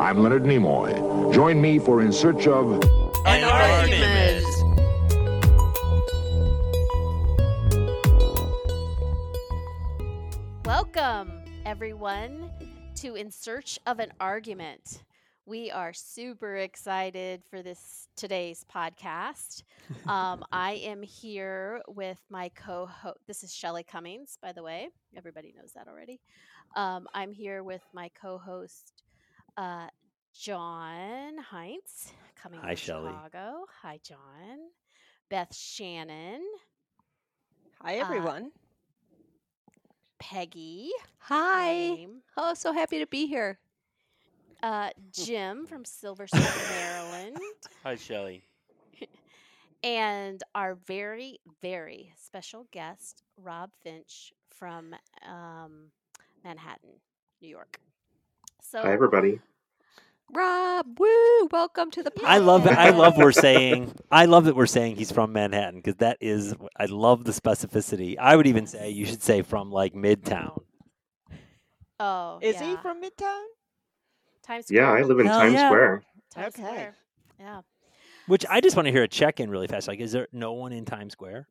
I'm Leonard Nimoy. Join me for In Search of An argument. Welcome, everyone, to In Search of an Argument. We are super excited for this today's podcast. Um, I am here with my co-host. This is Shelly Cummings, by the way. Everybody knows that already. Um, I'm here with my co-host, uh, John Heinz, coming Hi, from Shelley. Chicago. Hi, John. Beth Shannon, Hi, Uh, everyone. Peggy. Hi. name, Oh, so happy to be here. uh, Jim from Silver Spring, Maryland, Hi, Shelly. and our very, very special guest, Rob Finch from um, Manhattan, New York. So, Hi, everybody. Rob, woo! Welcome to the podcast. I love it. I love we're saying. I love that we're saying he's from Manhattan because that is. I love the specificity. I would even say you should say from like Midtown. oh, Is he from Midtown? Times Square? Yeah, I live in Hell Times yeah. Square. Times Okay. Square. Yeah. Which I just want to hear a check in really fast. Like, is there no one in Times Square?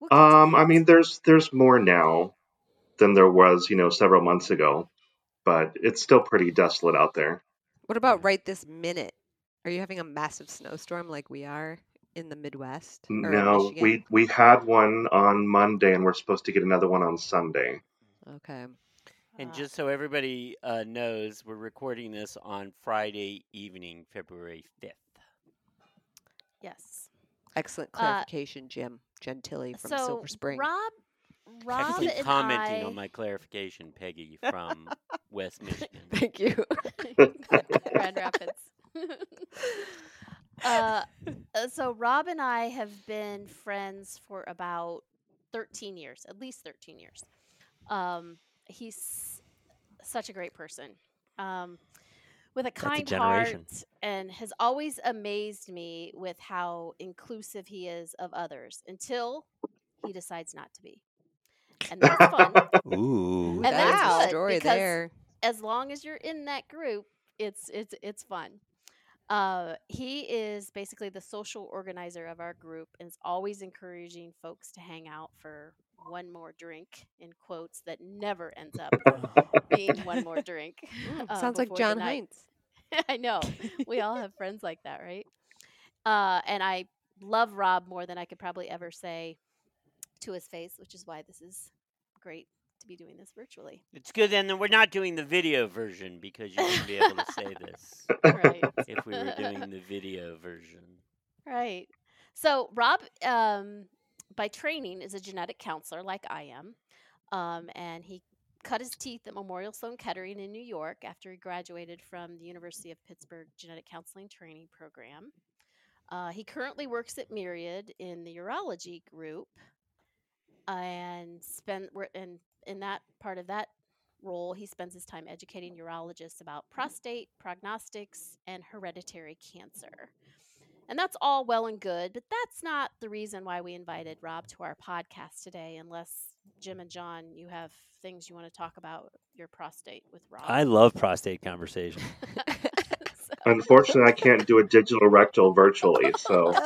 We'll get to Um, I mean, there's there's more now than there was, you know, several months ago, but it's still pretty desolate out there. What about right this minute? Are you having a massive snowstorm like we are in the Midwest? No, Michigan? we we had one on Monday, and we're supposed to get another one on Sunday. Okay. And Uh, just so everybody uh, knows, we're recording this on Friday evening, February 5th. yes. Excellent Uh, clarification, Jim Gentili from so Silver Spring. Rob, Rob Excellent and commenting I, on my clarification, Peggy from West Michigan. Thank you. Grand Rapids. uh, uh, so Rob and I have been friends for about 13 years, at least 13 years. Um, he's such a great person. Um, with a a kind generation. heart and has always amazed me with how inclusive he is of others until he decides not to be. And that's fun. Ooh. And that's a good, story because there. as long as you're in that group, it's it's it's fun. Uh, he is basically the social organizer of our group and is always encouraging folks to hang out for one more drink in quotes that never ends up being one more drink. uh, Sounds like John Heinz. I know. We all have friends like that, right? Uh, and I love Rob more than I could probably ever say to his face, which is why this is great to be doing this virtually. It's good, and then we're not doing the video version because you wouldn't be able to say this Right. if we were doing the video version. Right. So Rob, um, by training, is a genetic counselor like I am, um, and he cut his teeth at Memorial Sloan Kettering in New York after he graduated from the University of Pittsburgh Genetic Counseling Training Program. Uh, he currently works at Myriad in the urology group, and spend we're- and in that part of that role, he spends his time educating urologists about prostate prognostics and hereditary cancer. And that's all well and good, but that's not the reason why we invited Rob to our podcast today, unless Jim and John, you have things you want to talk about your prostate with Rob. I love prostate conversation. So- Unfortunately, I can't do a digital rectal virtually, so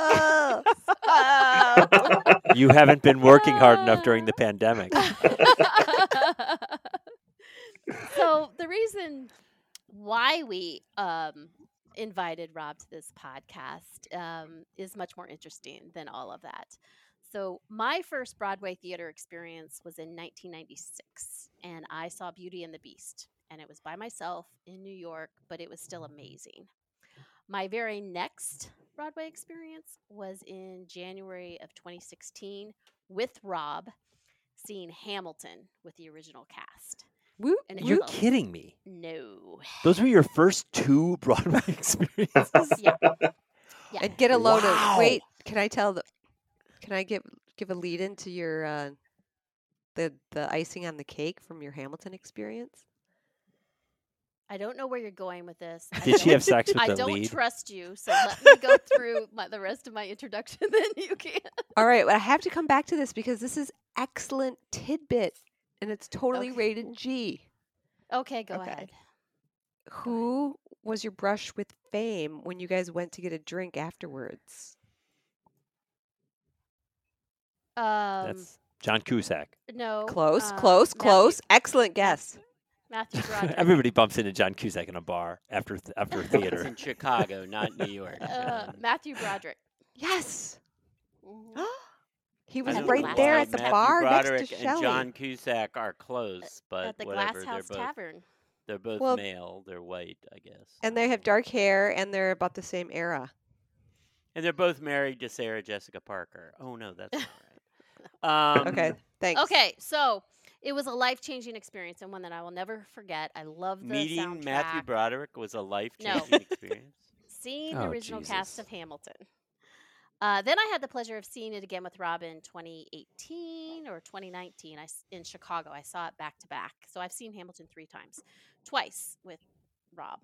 Oh. You haven't been working hard enough during the pandemic. so the reason why we um, invited Rob to this podcast um, is much more interesting than all of that. So my first Broadway theater experience was in 1996, and I saw Beauty and the Beast, and it was by myself in New York, but it was still amazing. My very next Broadway experience was in January of 2016 with Rob, seeing Hamilton with the original cast. Woo, And You're was kidding me. No. Those were your first two Broadway experiences. Yeah. Yeah. and get a load Wow. of. Wait, can I tell the? Can I give give a lead into your uh, the the icing on the cake from your Hamilton experience? I don't know where you're going with this. I Did she don't- have sex with I the don't lead? trust you, so let me go through my, the rest of my introduction, then you can. All right, well, I have to come back to this because this is excellent tidbit, and it's totally Okay. rated G. Okay, go Okay. ahead. who was your brush with fame when you guys went to get a drink afterwards? Um, That's John Cusack. no. Close, uh, close, Matthew- close. Excellent guess. Matthew Broderick. Everybody bumps into John Cusack in a bar after th- after a It's theater. in Chicago, not New York. uh, Matthew Broderick. Yes. He was don't don't right know know there at the Matthew bar Broderick next to Shelley. and John Cusack are close, but At the whatever. Glass they're House both Tavern. they're both Well- male. They're white, I guess. And they have dark hair and they're about the same era. And they're both married to Sarah Jessica Parker. Oh no, that's not right. Um, Okay, thanks. Okay, so it was a life changing experience and one that I will never forget. I love the Meeting soundtrack. Matthew Broderick was a life No. changing experience. seeing the Oh, original cast of Hamilton. Uh, then I had the pleasure of seeing it again with Rob in 2018 or 2019 I s in Chicago. I saw it back to back. So I've seen Hamilton three times, twice with Rob.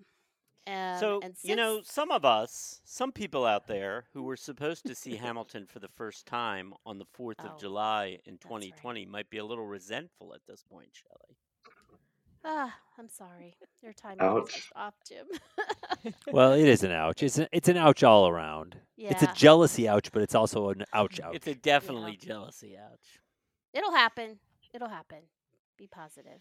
Um, so and you know, some of us, some people out there who were supposed to see Hamilton for the first time on the Fourth Oh, of July in right. 2020 might be a little resentful at this point, Shelley. ah, I'm sorry. Your time is Ouch. stopped, Jim. well, it is an ouch. It's an, it's an ouch all around. Yeah. It's a jealousy ouch, but it's also an ouch ouch. It's a definitely jealousy ouch. It'll happen. It'll happen. Be positive.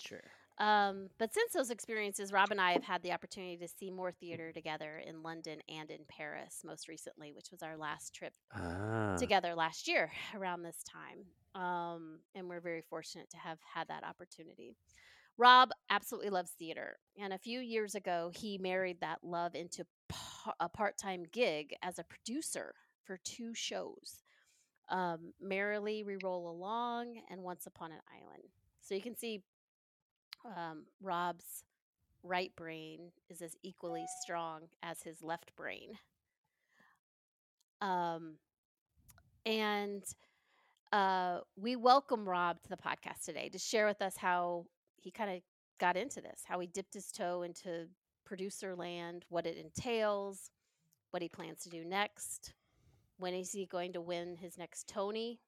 Sure. Um, but since those experiences, Rob and I have had the opportunity to see more theater together in London and in Paris, most recently, which was our last trip ah. together last year around this time. Um, and we're very fortunate to have had that opportunity. Rob absolutely loves theater. And a few years ago, he married that love into a part time gig as a producer for two shows um, Merrily We Roll Along and Once Upon an Island. So you can see um, Rob's right brain is as equally strong as his left brain. Um, and uh, we welcome Rob to the podcast today to share with us how he kind of got into this, how he dipped his toe into producer land, what it entails, what he plans to do next, when is he going to win his next Tony,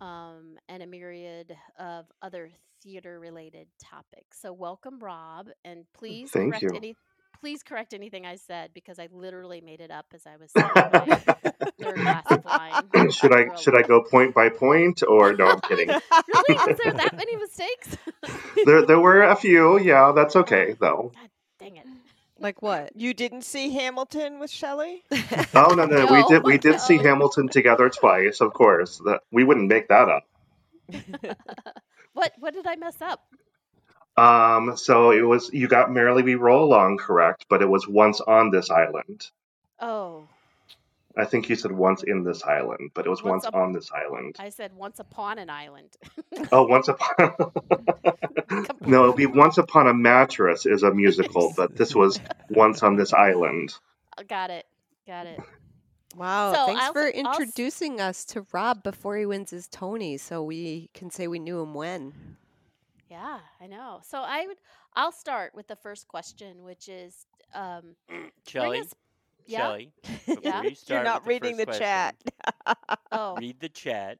um, and a myriad of other theater related topics. So welcome, Rob, and mm, please Thank correct you. any please correct anything I said because I literally made it up as I was sipping third glass of wine. should I should I go point by point or no? I'm kidding. really? Was there that many mistakes? There there were a few. Yeah, that's okay though. God dang it. Like what? You didn't see Hamilton with Shelley? Oh no no, we did we did see. Hamilton together twice. Of course, that we wouldn't make that up. What what did I mess up? Um, so it was you got merrily we roll along correct, but it was once on this island. Oh, I think you said once in this island, but it was Once once up- on this island. I said once upon an island. Oh, once upon. no, it'll be once upon a mattress is a musical, but this was once on this island. Got it. Got it. Wow, So, thanks I for also- also- introducing us to Rob before he wins his Tony so we can say we knew him when. Yeah, I know. So I would I'll start with the first question, which is um bring Shelley, yeah. Shelley, Yeah? you You're not with reading first the chat. Oh. Read the chat.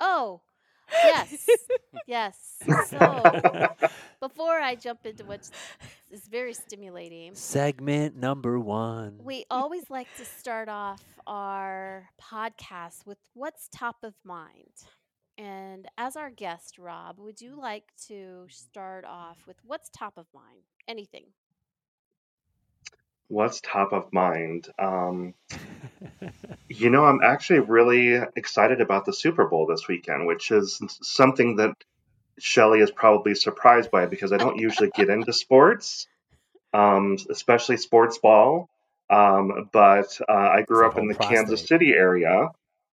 Oh. Yes. yes. So before I jump into what is very stimulating, Segment number one. we always like to start off our podcast with what's top of mind. And as our guest, Rob, would you like to start off with what's top of mind? Anything. What's top of mind? Um, you know, I'm actually really excited about the Super Bowl this weekend, which is something that Shelly is probably surprised by because I don't usually get into sports, um, especially sports ball. Um, but uh, I grew up in the Kansas. City area,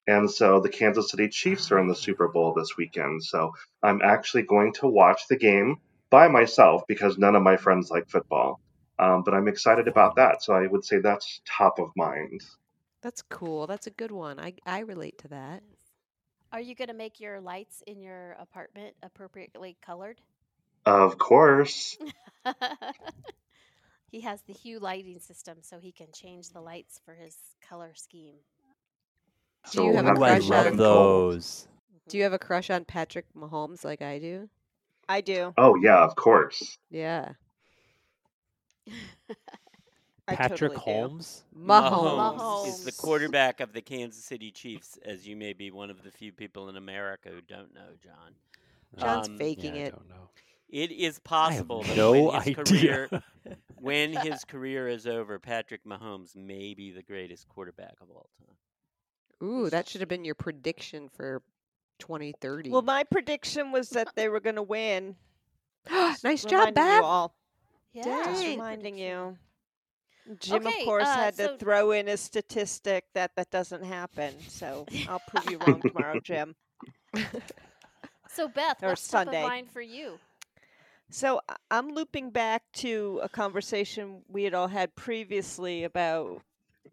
and so the Kansas City Chiefs are in the Super Bowl this weekend. So I'm actually going to watch the game by myself because none of my friends like football. Um, but I'm excited about that. So I would say that's top of mind. That's cool. That's a good one. I, I relate to that. Are you going to make your lights in your apartment appropriately colored? Of course. he has the Hue lighting system, so he can change the lights for his color scheme. So you have a I crush love on- those. Do you have a crush on Patrick Mahomes like I do? I do. Oh yeah, of course. Yeah. I Patrick totally. Holmes. Mahomes. is the quarterback of the Kansas City Chiefs, as you may be one of the few people in America who don't know, John. John's Um, faking yeah, I don't know. It is possible that no when his idea. career when his career is over, Patrick Mahomes may be the greatest quarterback of all time. Ooh, that should have been your prediction for 2030. Well, my prediction was that they were going to win. Just nice job, reminding You all. Yeah. Just reminding you. Jim, Okay, of course, uh, had to throw in a statistic that that doesn't happen. So I'll prove you wrong tomorrow, Jim. So Beth, Or what's top Sunday. of mind for you? So I'm looping back to a conversation we had all had previously about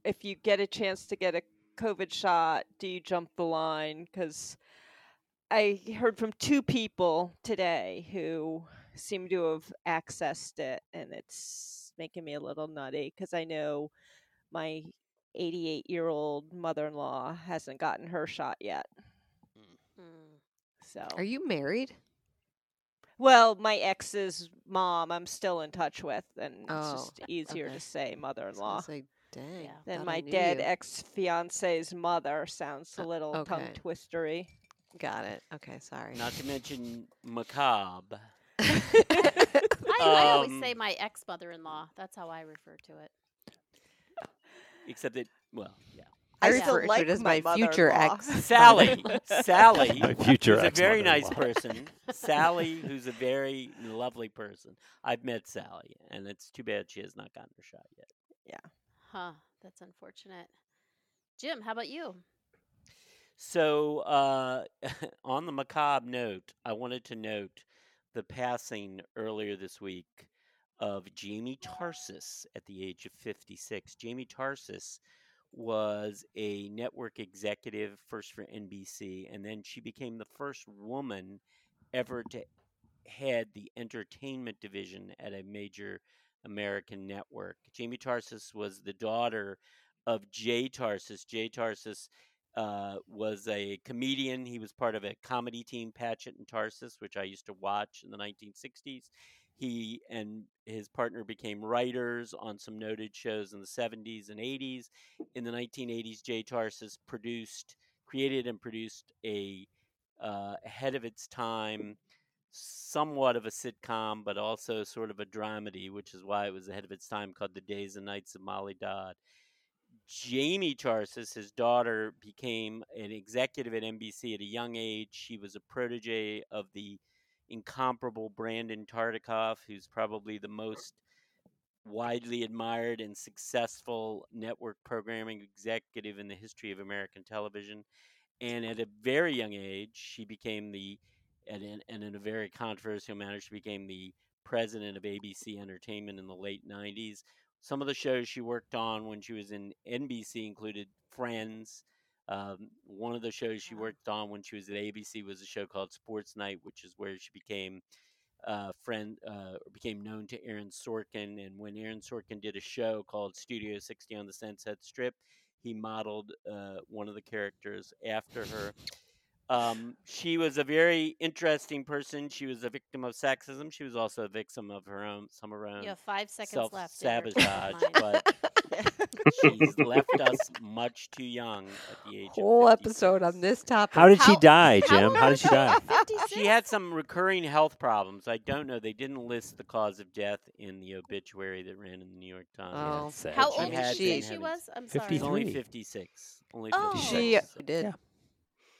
if you get a chance to get a COVID shot, do you jump the line? Because I heard from two people today who seem to have accessed it, and it's making me a little nutty because I know my 88 year old mother in law hasn't gotten her shot yet. Hmm. So Are you married? Well, my ex's mom, I'm still in touch with, and it's Oh, just easier okay. to say mother-in-law gonna dang. Yeah. than my dead ex fiance's mother. Sounds a Uh, little tongue okay. twistery. Got it. Okay, sorry. Not to mention macabre. I, I always say Um, my ex mother in law. That's how I refer to it. Except that, well, yeah. I I refer still to like it as my my future mother-in-law. ex. Sally, Sally, My future who's a very nice ex-mother-in-law. person. Sally, who's a very lovely person. I've met Sally, and it's too bad she has not gotten her shot yet. Yeah. Huh. That's unfortunate. Jim, how about you? So, uh, on the macabre note, I wanted to note the passing earlier this week of Jamie Tarses at the age of 56. Jamie Tarses was a network executive first for NBC, and then she became the first woman ever to head the entertainment division at a major American network. Jamie Tarses was the daughter of Jay Tarses. Jay Tarses uh, was a comedian. He was part of a comedy team, Patchett and Tarses, which I used to watch in the 1960s. He and his partner became writers on some noted shows in the 70s and 80s. In the 1980s, Jay Tarses produced, created, and produced a uh, ahead of its time, somewhat of a sitcom, but also sort of a dramedy, which is why it was ahead of its time, called The Days and Nights of Molly Dodd. Jamie Tarses, his daughter, became an executive at NBC at a young age. She was a protege of the incomparable Brandon Tartikoff, who's probably the most widely admired and successful network programming executive in the history of American television. And at a very young age, she became the, and in a very controversial manner, she became the president of ABC Entertainment in the late 90s. Some of the shows she worked on when she was in NBC included Friends. Um, one of the shows she worked on when she was at ABC was a show called Sports Night, which is where she became uh, friend uh, or became known to Aaron Sorkin. And when Aaron Sorkin did a show called Studio 60 on the Sunset Strip, he modeled uh, one of the characters after her. Um, she was a very interesting person. She was a victim of sexism. She was also a victim of her own some of her own You have five seconds self left. in your sabotage, but she's left us much too young at the age Whole of episode on this topic. How did she die, Jim? old How did she die? 56? She had some recurring health problems. I don't know. They didn't list the cause of death in the obituary that ran in the New York Times. Oh, sad. How She old did had you say she was? I'm sorry. only 56. Only Oh. 56. She did. Yeah.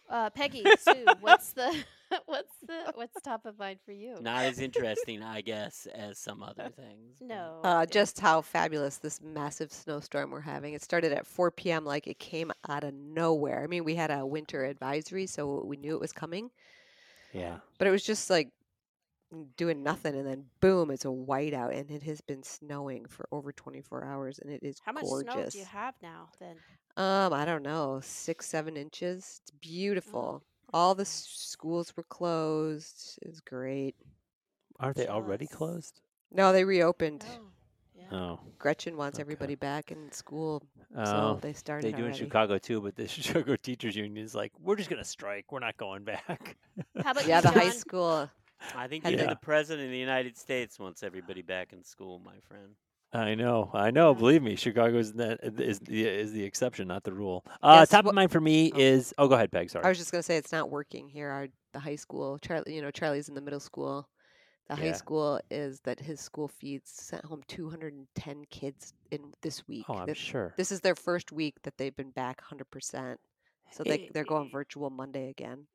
Uh, Peggy, Sue, what's the what's the what's top of mind for you? Not as interesting, I guess, as some other things. No. Uh, just how fabulous this massive snowstorm we're having. It started at 4 p.m. like it came out of nowhere. I mean, we had a winter advisory, so we knew it was coming, Yeah. but it was just like doing nothing, and then boom, it's a whiteout, and it has been snowing for over 24 hours, and it is How much gorgeous. snow do you have now? Then Um, I don't know, six, seven inches. It's Oh, beautiful. All the s- schools were closed. it's great. aren't they already closed? No, they reopened. oh, yeah. Oh. Gretchen wants Okay. everybody back in school, so Oh. they started They do in. Chicago too, but the Chicago Teachers Union is like, we're just gonna strike. We're not going back. How about Yeah, you, the high school. I think even Yeah. the president of the United States wants everybody back in school, my friend. I know, I know. Believe me, Chicago is the, is the is the exception, not the rule. Uh, Guess top what- of mind for me oh. is. Oh, go ahead, Peg. Sorry. I was just gonna say it's not working here. Our the high school, Charlie, you know, Charlie's in the middle school. The high school is that his school feeds sent home 210 kids in this week. oh, I'm This- sure. This is their first week that they've been back 100%. So they they're going virtual Monday again.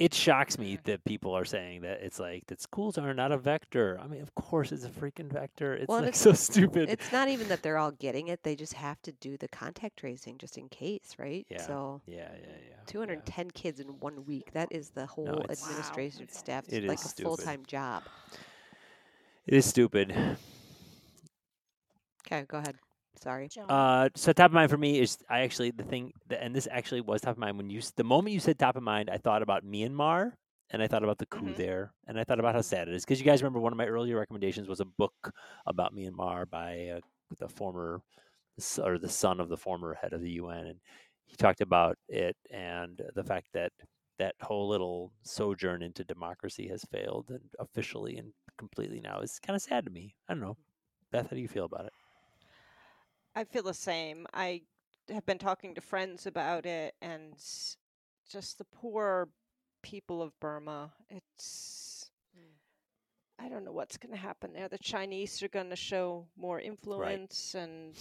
It shocks me that people are saying that it's like that schools are not a vector. I mean, of course it's a freaking vector. It's Well, like it's- so stupid. It's not even that they're all getting it; they just have to do the contact tracing just in case, right? Yeah. So yeah, yeah, yeah. yeah. 210 kids in one week. That is the whole it's- Wow. administration Okay. staff. It like is a stupid. full time job. It is stupid. Okay, go ahead. Sorry. John. Uh, so top of mind for me is I actually the thing, and this actually was top of mind when you the moment you said top of mind, I thought about Myanmar and I thought about the coup Mhm. there, and I thought about how sad it is because you guys remember one of my earlier recommendations was a book about Myanmar by uh, the former or the son of the former head of the UN, and he talked about it and the fact that that whole little sojourn into democracy has failed and officially and completely now is kind of sad to me. I don't know, Beth, how do you feel about it? I feel the same. I have been talking to friends about it, and just the poor people of Burma. It's. Mm. I don't know what's going to happen there. The Chinese are going to show more influence, and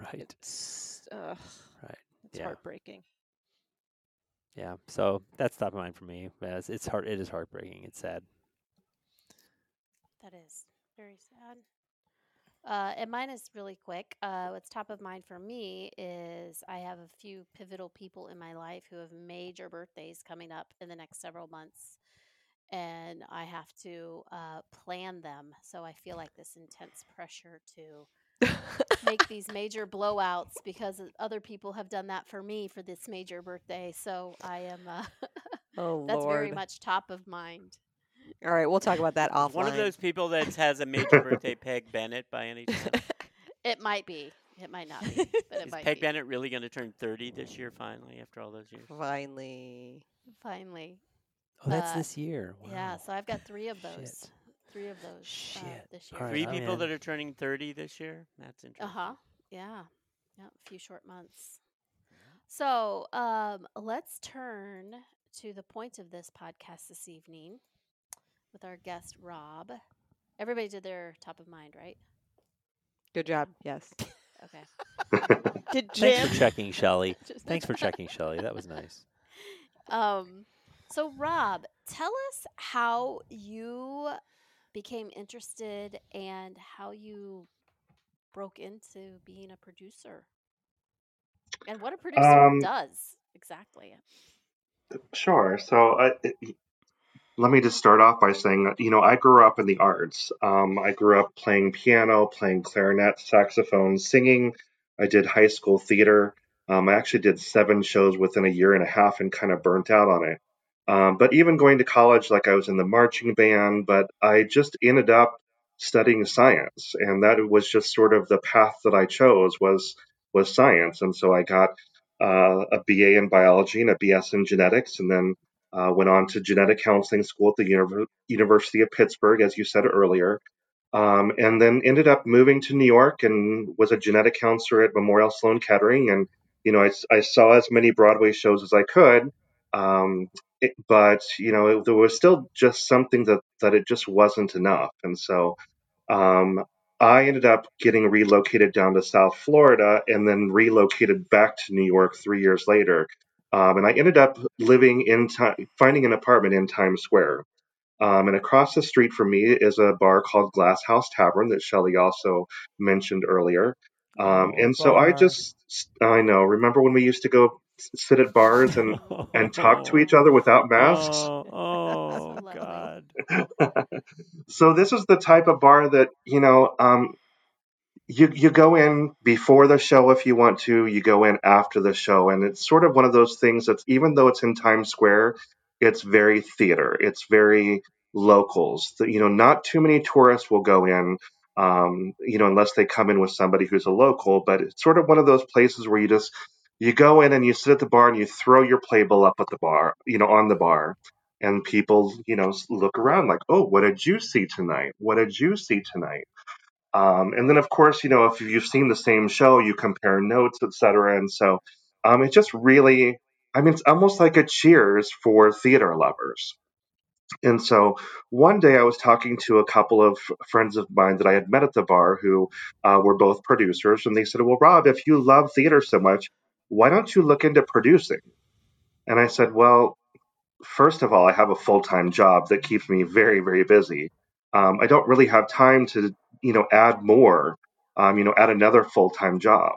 Right. it's uh, Right. it's Yeah. heartbreaking. Yeah, so that's top of mind for me. As it's heart, it is heartbreaking. It's sad. That is very sad. Uh, and mine is really quick. Uh, what's top of mind for me is I have a few pivotal people in my life who have major birthdays coming up in the next several months. And I have to uh, plan them. So I feel like this intense pressure to make these major blowouts because other people have done that for me for this major birthday. So I am, uh, Oh that's Lord. very much top of mind. All right, we'll talk about that offline. One of those people that has a major birthday, Peg Bennett, by any chance? It might be. It might not be, but it Is might Peg be. Bennett really going to turn 30 this year, finally, after all those years? Finally. Finally. Oh, that's Uh, this year. Yeah, so I've got three of those. Shit. Three of those uh, Shit. this year. All right, Three I'm people that are turning 30 this year? That's interesting. Uh huh. Yeah. Yeah. A few short months. So um, let's turn to the point of this podcast this evening with our guest, Rob. Everybody did their top of mind, right? Good job. Yes. Okay. Did Thanks for checking, Shelly. Thanks for checking, Shelly. That was nice. Um, so Rob, tell us how you became interested and how you broke into being a producer, and what a producer Um, does exactly. Sure. So it- let me just start off by saying, you know, I grew up in the arts. Um, I grew up playing piano, playing clarinet, saxophone, singing. I did high school theater. Um, I actually did seven shows within a year and a half and kind of burnt out on it. Um, but even going to college, like I was in the marching band, but I just ended up studying science, and that was just sort of the path that I chose was was science. And so I got uh, a BA in biology and a BS in genetics, and then uh, went on to genetic counseling school at the Univer- University of Pittsburgh, as you said earlier, um, and then ended up moving to New York and was a genetic counselor at Memorial Sloan Kettering. And you know, I saw as many Broadway shows as I could, um, it, but you know, there was still just something that that it just wasn't enough, and so. Um, I ended up getting relocated down to South Florida and then relocated back to New York three years later. Um, and I ended up living in time, finding an apartment in Times Square. Um, and across the street from me is a bar called Glass House Tavern that Shelley also mentioned earlier. Um, Oh, and so I just, I know, remember when we used to go sit at bars and, and talk to each other without masks? Oh, oh God. so this is the type of bar that you know um, you you go in before the show if you want to you go in after the show and it's sort of one of those things that's even though it's in times square it's very theater it's very locals you know not too many tourists will go in um, you know unless they come in with somebody who's a local but it's sort of one of those places where you just you go in and you sit at the bar and you throw your playbill up at the bar you know on the bar and people, you know, look around like, oh, what did you see tonight? What did you see tonight? Um, and then, of course, you know, if you've seen the same show, you compare notes, etc. And so um, it just really, I mean, it's almost like a cheers for theater lovers. And so one day I was talking to a couple of friends of mine that I had met at the bar who uh, were both producers, and they said, Well, Rob, if you love theater so much, why don't you look into producing? And I said, Well, first of all, I have a full time job that keeps me very, very busy. Um, I don't really have time to, you know, add more, um, you know, add another full time job.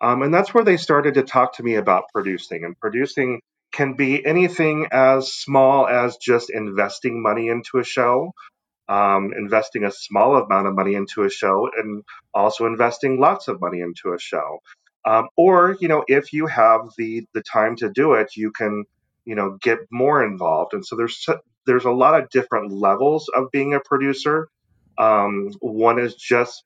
Um, and that's where they started to talk to me about producing. And producing can be anything as small as just investing money into a show, um, investing a small amount of money into a show, and also investing lots of money into a show. Um, or, you know, if you have the the time to do it, you can, you know, get more involved. And so there's there's a lot of different levels of being a producer. Um, one is just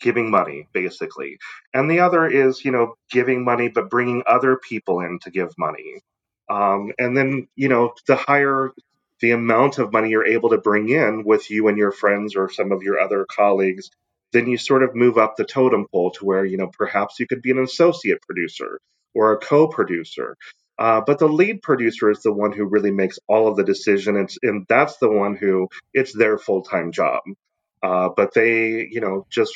giving money basically. And the other is you know giving money but bringing other people in to give money. Um, and then you know the higher the amount of money you're able to bring in with you and your friends or some of your other colleagues then you sort of move up the totem pole to where you know perhaps you could be an associate producer or a co-producer. Uh, but the lead producer is the one who really makes all of the decisions, and that's the one who it's their full-time job uh, but they you know just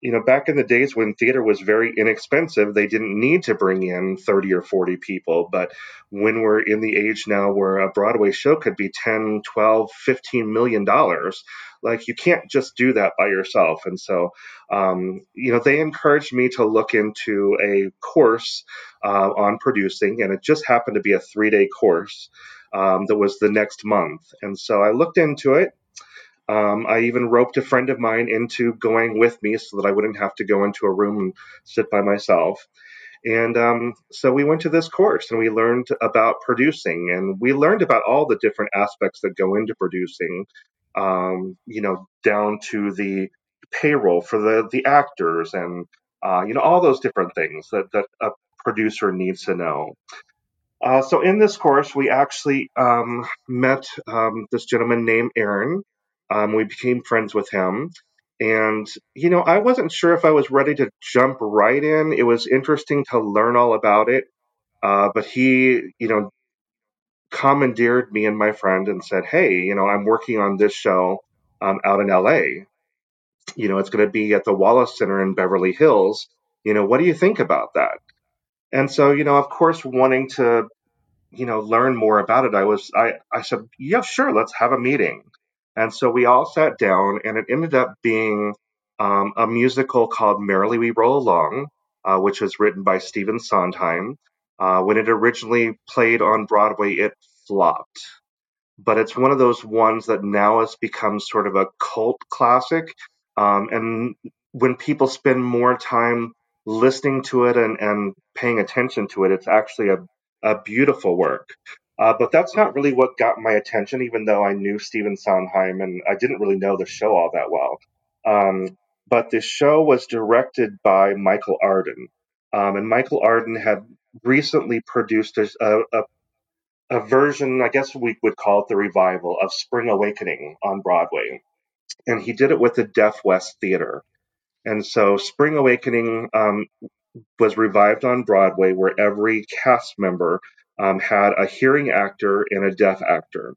you know, back in the days when theater was very inexpensive, they didn't need to bring in 30 or 40 people. But when we're in the age now where a Broadway show could be 10, 12, 15 million dollars, like you can't just do that by yourself. And so, um, you know, they encouraged me to look into a course uh, on producing, and it just happened to be a three day course um, that was the next month. And so I looked into it um, I even roped a friend of mine into going with me so that I wouldn't have to go into a room and sit by myself. And um, so we went to this course and we learned about producing and we learned about all the different aspects that go into producing, um, you know, down to the payroll for the, the actors and, uh, you know, all those different things that, that a producer needs to know. Uh, so in this course, we actually um, met um, this gentleman named Aaron, um, we became friends with him. And, you know, I wasn't sure if I was ready to jump right in. It was interesting to learn all about it. Uh, but he, you know, commandeered me and my friend and said, Hey, you know, I'm working on this show um, out in LA. You know, it's going to be at the Wallis Center in Beverly Hills. You know, what do you think about that? And so, you know, of course, wanting to, you know, learn more about it, I was, I, I said, yeah, sure, let's have a meeting. And so we all sat down, and it ended up being um, a musical called Merrily We Roll Along, uh, which was written by Stephen Sondheim. Uh, when it originally played on Broadway, it flopped. But it's one of those ones that now has become sort of a cult classic. Um, and when people spend more time listening to it and, and paying attention to it, it's actually a, a beautiful work. Uh, but that's not really what got my attention, even though I knew Stephen Sondheim and I didn't really know the show all that well. Um, but the show was directed by Michael Arden. Um, and Michael Arden had recently produced a, a, a, version, I guess we would call it the revival, of Spring Awakening on Broadway. And he did it with the Deaf West Theater. And so Spring Awakening um, was revived on Broadway, where every cast member um, had a hearing actor and a deaf actor.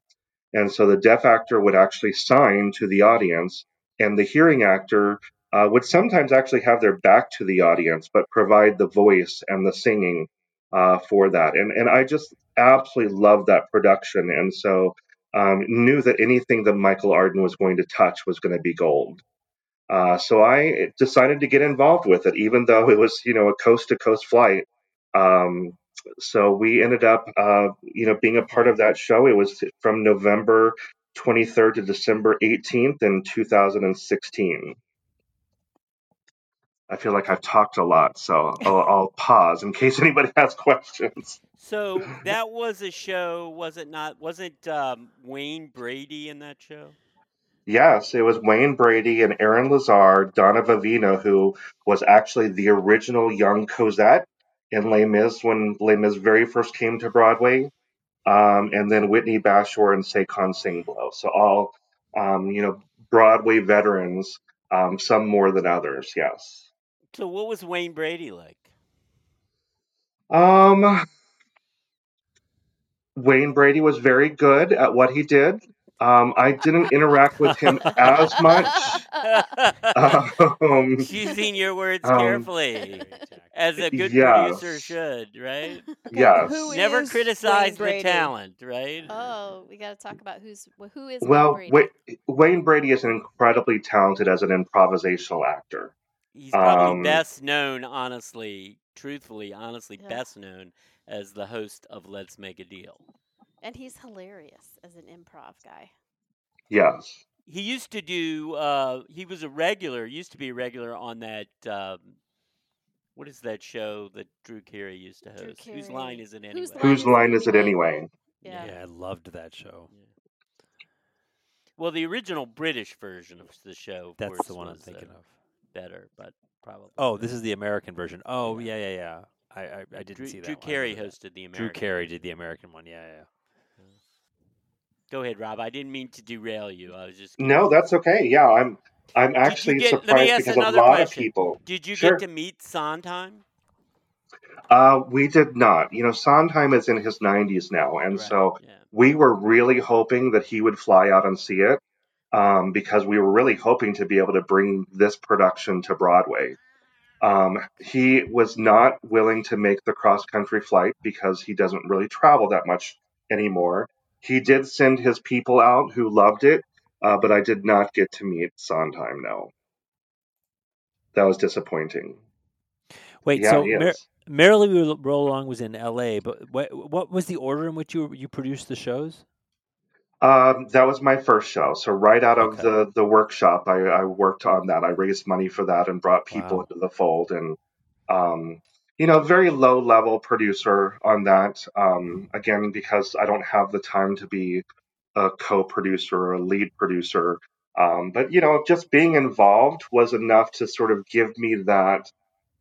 And so the deaf actor would actually sign to the audience, and the hearing actor uh, would sometimes actually have their back to the audience, but provide the voice and the singing uh, for that. And, and I just absolutely loved that production. And so um, knew that anything that Michael Arden was going to touch was going to be gold. Uh, so I decided to get involved with it, even though it was, you know, a coast to coast flight. Um, so we ended up, uh, you know, being a part of that show. It was from November 23rd to December 18th in 2016. I feel like I've talked a lot, so I'll, I'll pause in case anybody has questions. So that was a show, was it not? Wasn't um, Wayne Brady in that show? Yes, it was Wayne Brady and Aaron Lazar, Donna Vivino, who was actually the original young Cosette in Les Mis when Les Mis very first came to Broadway. um, and then Whitney Bashor and Saycon Sengbloh. So all um, you know Broadway veterans, um, some more than others. Yes. So what was Wayne Brady like? Um, Wayne Brady was very good at what he did. Um, I didn't interact with him as much. Um, Choosing your words um, carefully, as a good yes. producer should, right? Yes. Who Never is criticize Wayne the talent, right? oh, we got to talk about who's who is Well, Wayne Brady. Wayne Brady is incredibly talented as an improvisational actor. He's probably Um, best known, honestly, truthfully, honestly, Yeah. best known as the host of Let's Make a Deal. And he's hilarious as an improv guy. Yes. He used to do. Uh, he was a regular. Used to be a regular on that. Um, what is that show that Drew Carey used to Drew host? Whose line is it Whose anyway? Whose line is it anyway? Yeah. Yeah, I loved that show. Well, the original British version of the show, of That's course, the one I'm thinking uh, of. better, but probably. Oh, this is the American version. Oh, yeah, yeah, yeah. I I, I didn't Drew, see that. Drew one. Carey hosted the American. Drew Carey did the American one. Yeah, yeah. Go ahead, Rob. I didn't mean to derail you. I was just. No, that's okay. Yeah, I'm. I'm actually get- surprised because a lot question. of people. Did you Sure. get to meet Sondheim? Uh, we did not. You know, Sondheim is in his 90s now, and Right, so yeah. we were really hoping that he would fly out and see it um, because we were really hoping to be able to bring this production to Broadway. Um, he was not willing to make the cross country flight because he doesn't really travel that much anymore. He did send his people out who loved it, uh, but I did not get to meet Sondheim. No, that was disappointing. Wait, yeah, so Mar- Merrily We Roll Along was in L.A., but what what was the order in which you you produced the shows? Um, that was my first show. So right out of Okay. the the workshop, I, I worked on that. I raised money for that and brought people Wow. into the fold. And um, you know, very low level producer on that. Um, again, because I don't have the time to be a co-producer or a lead producer. Um, but you know, just being involved was enough to sort of give me that,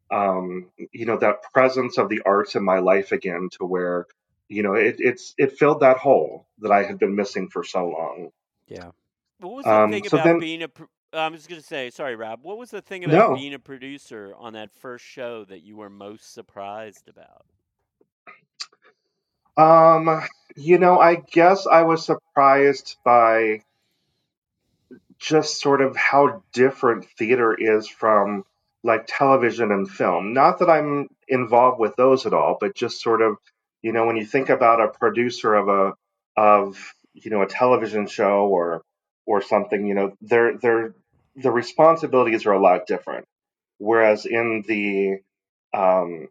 um, you know, that presence of the arts in my life again, to where, you know, it, it's it filled that hole that I had been missing for so long. Yeah. What was the Um, thing so about then- being a? Pro- I was going to say, sorry, Rob. What was the thing about No. being a producer on that first show that you were most surprised about? Um, you know, I guess I was surprised by just sort of how different theater is from like television and film. Not that I'm involved with those at all, but just sort of, you know, when you think about a producer of a of you know a television show or or something, you know, they're they're the responsibilities are a lot different. Whereas in the um,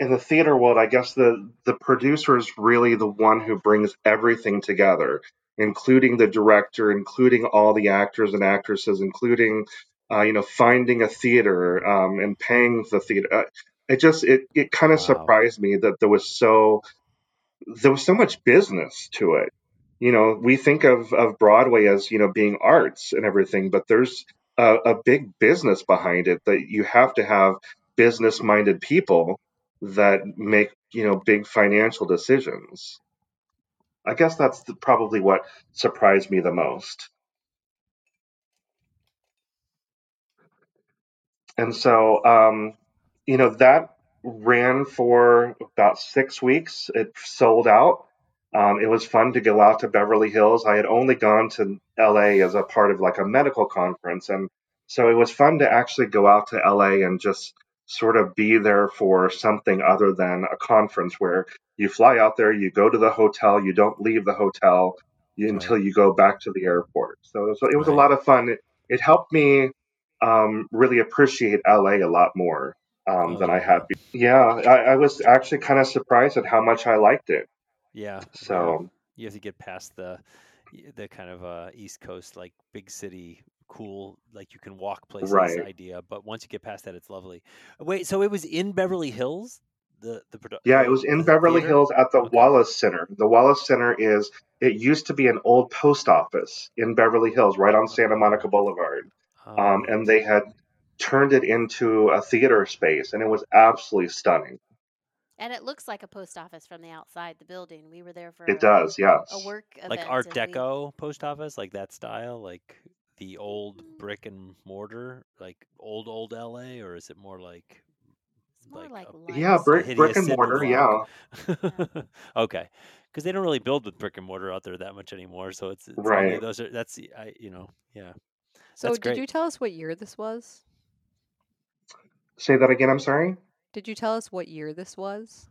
in the theater world, I guess the the producer is really the one who brings everything together, including the director, including all the actors and actresses, including uh, you know finding a theater um, and paying the theater. Uh, it just it it kind of Wow. surprised me that there was so there was so much business to it. You know, we think of of Broadway as you know being arts and everything, but there's a, a big business behind it that you have to have business minded people that make you know big financial decisions. I guess that's the, probably what surprised me the most. And so, um, you know, that ran for about six weeks. It sold out. Um, it was fun to go out to Beverly Hills. I had only gone to LA as a part of like a medical conference. And so it was fun to actually go out to LA and just sort of be there for something other than a conference where you fly out there, you go to the hotel, you don't leave the hotel you, until you go back to the airport. So it was, it was a lot of fun. It, it helped me um, really appreciate LA a lot more um, Oh, than I had. Be- yeah, I, I was actually kind of surprised at how much I liked it. Yeah. So you have to get past the the kind of uh, East Coast like big city cool like you can walk places Right. idea, but once you get past that, it's lovely. Wait, so it was in Beverly Hills? The the produ- yeah, it was in Beverly theater? Hills at the Okay. Wallis Center. The Wallis Center is it used to be an old post office in Beverly Hills, right on Santa Monica Boulevard. Oh, Um, and they had turned it into a theater space, and it was absolutely stunning. And it looks like a post office from the outside the building. We were there for It a, does, yes. a work event. like Art and we- Deco post office, like that style, like the old brick and mortar, like old old LA, or is it more like It's more like, a- Yeah, brick, brick and cinder mortar. Yeah, block? okay, because they don't really build with brick and mortar out there that much anymore. So it's, it's Right. those are that's I you know yeah. So That's did great. you tell us what year this was? say that again. I'm sorry. Did you tell us what year this was?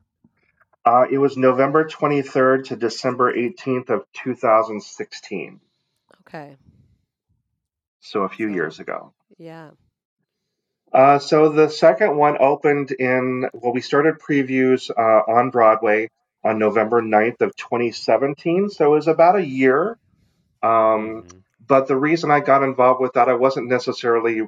Uh, it was November 23rd to December 18th of 2016, Okay. so a few So- years ago. Yeah. Uh, so the second one opened in, well, we started previews uh, on Broadway on November 9th of 2017, so it was about a year. Um, Mhm. but the reason I got involved with that, I wasn't necessarily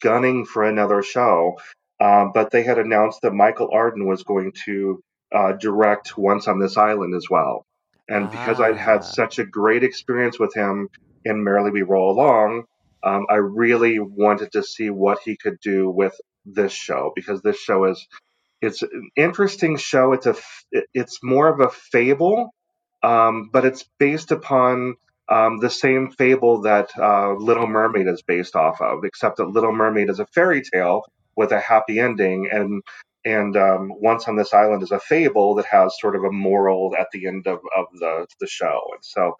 gunning for another show, um, but they had announced that Michael Arden was going to uh, direct Once on This Island as well. And because I'd Ah. had such a great experience with him in Merrily We Roll Along, um, I really wanted to see what he could do with this show because this show is it's an interesting show. It's a it's more of a fable, um, but it's based upon um, the same fable that uh, Little Mermaid is based off of, except that Little Mermaid is a fairy tale with a happy ending, and and um, Once on This Island is a fable that has sort of a moral at the end of, of the the show, and so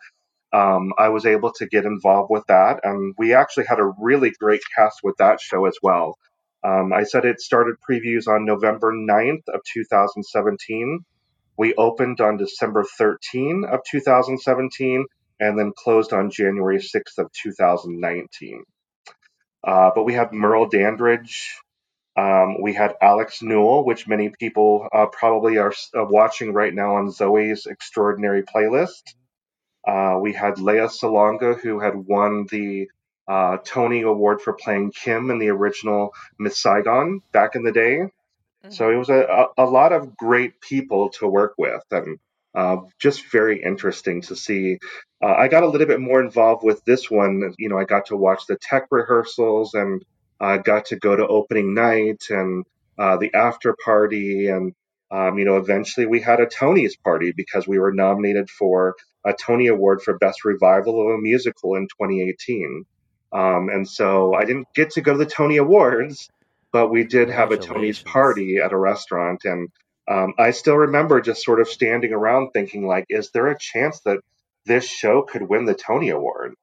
um, I was able to get involved with that, and we actually had a really great cast with that show as well. Um, I said it started previews on November 9th of 2017. We opened on December 13 of 2017 and then closed on January 6th of 2019. Uh, but we had Merle Dandridge. Um, we had Alex Newell, which many people uh, probably are uh, watching right now on Zoey's Extraordinary Playlist. Uh, we had Lea Salonga, who had won the uh, Tony Award for playing Kim in the original Miss Saigon back in the day. So it was a, a, a lot of great people to work with and uh, just very interesting to see. Uh, I got a little bit more involved with this one. You know, I got to watch the tech rehearsals and I got to go to opening night and uh, the after party. And, um, you know, eventually we had a Tony's party because we were nominated for a Tony Award for Best Revival of a Musical in 2018. Um, and so I didn't get to go to the Tony Awards, but we did have a Tony's party at a restaurant. And um, I still remember just sort of standing around thinking, like, is there a chance that this show could win the Tony Award?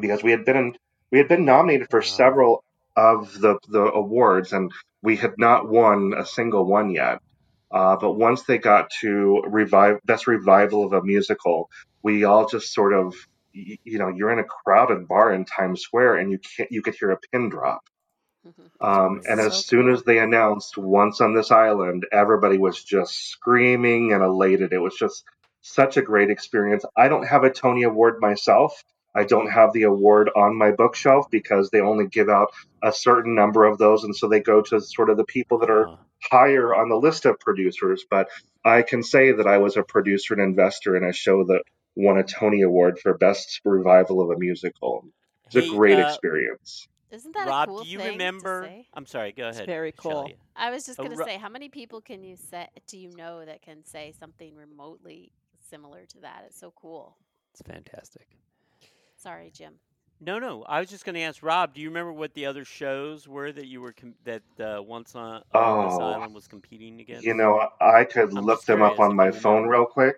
Because we had been in, we had been nominated for Wow. several of the the awards, and we had not won a single one yet. Uh, but once they got to revive best revival of a musical, we all just sort of, you know, you're in a crowded bar in Times Square, and you can't you could hear a pin drop. Um, and as So soon cool. as they announced Once on This Island, everybody was just screaming and elated. It was just such a great experience. I don't have a Tony Award myself. I don't have the award on my bookshelf because they only give out a certain number of those. And so they go to sort of the people that are Uh, higher on the list of producers. But I can say that I was a producer and investor in a show that won a Tony Award for Best Revival of a Musical. It's a great uh, experience. Isn't that Rob, a cool do you remember? I'm sorry. Go It's ahead. very cool. Shelley. I was just Oh, gonna Ro- say, how many people can you say do you know that can say something remotely similar to that? It's so cool. it's fantastic. Sorry, Jim. No, no. I was just going to ask Rob. Do you remember what the other shows were that you were com- that uh, Once on, on This Oh, Island was competing against? You know, I could I'm look them up on my phone real quick.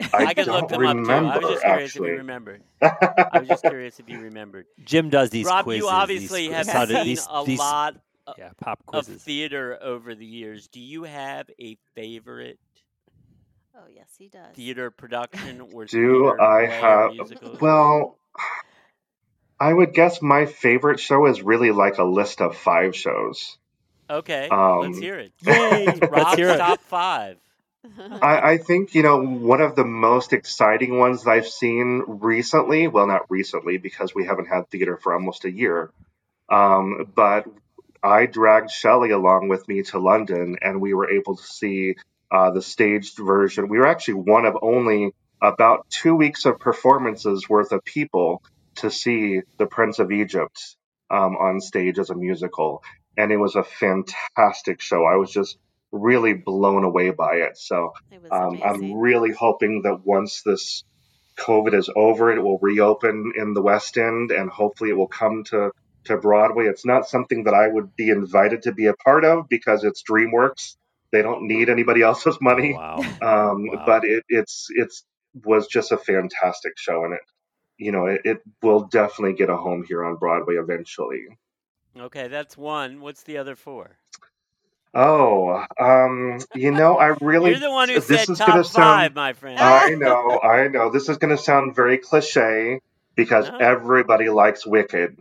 I, I could look don't them up too. I was remember just curious if you actually. remembered. I was just curious if you remembered. Jim does these Rob, quizzes. you obviously these, have quiz- seen these, a these, lot yeah, pop of theater over the years. Do you have a favorite Oh yes, he does. theater production or Do I have? Well, I would guess my favorite show is really like a list of five shows. Okay, let's Um, hear it. Yay! Let's Rob's hear it. top five. I, I think, you know, one of the most exciting ones that I've seen recently, well, not recently because we haven't had theater for almost a year, um, but I dragged Shelley along with me to London and we were able to see uh, the staged version. We were actually one of only about two weeks of performances worth of people to see The Prince of Egypt um, on stage as a musical. And it was a fantastic show. I was just really blown away by it. So It um, I'm really hoping that once this COVID is over, it will reopen in the West End, and hopefully it will come to to Broadway. It's not something that I would be invited to be a part of because it's DreamWorks. They don't need anybody else's Oh, money. wow. Um, Wow. But it, it's it's was just a fantastic show, and it you know it, it will definitely get a home here on Broadway eventually. Okay, that's one. What's the other four? Oh, um, you know, I really You're the one who this said is top gonna five, sound my friend. I know, I know. This is going to sound very cliche because No. everybody likes Wicked.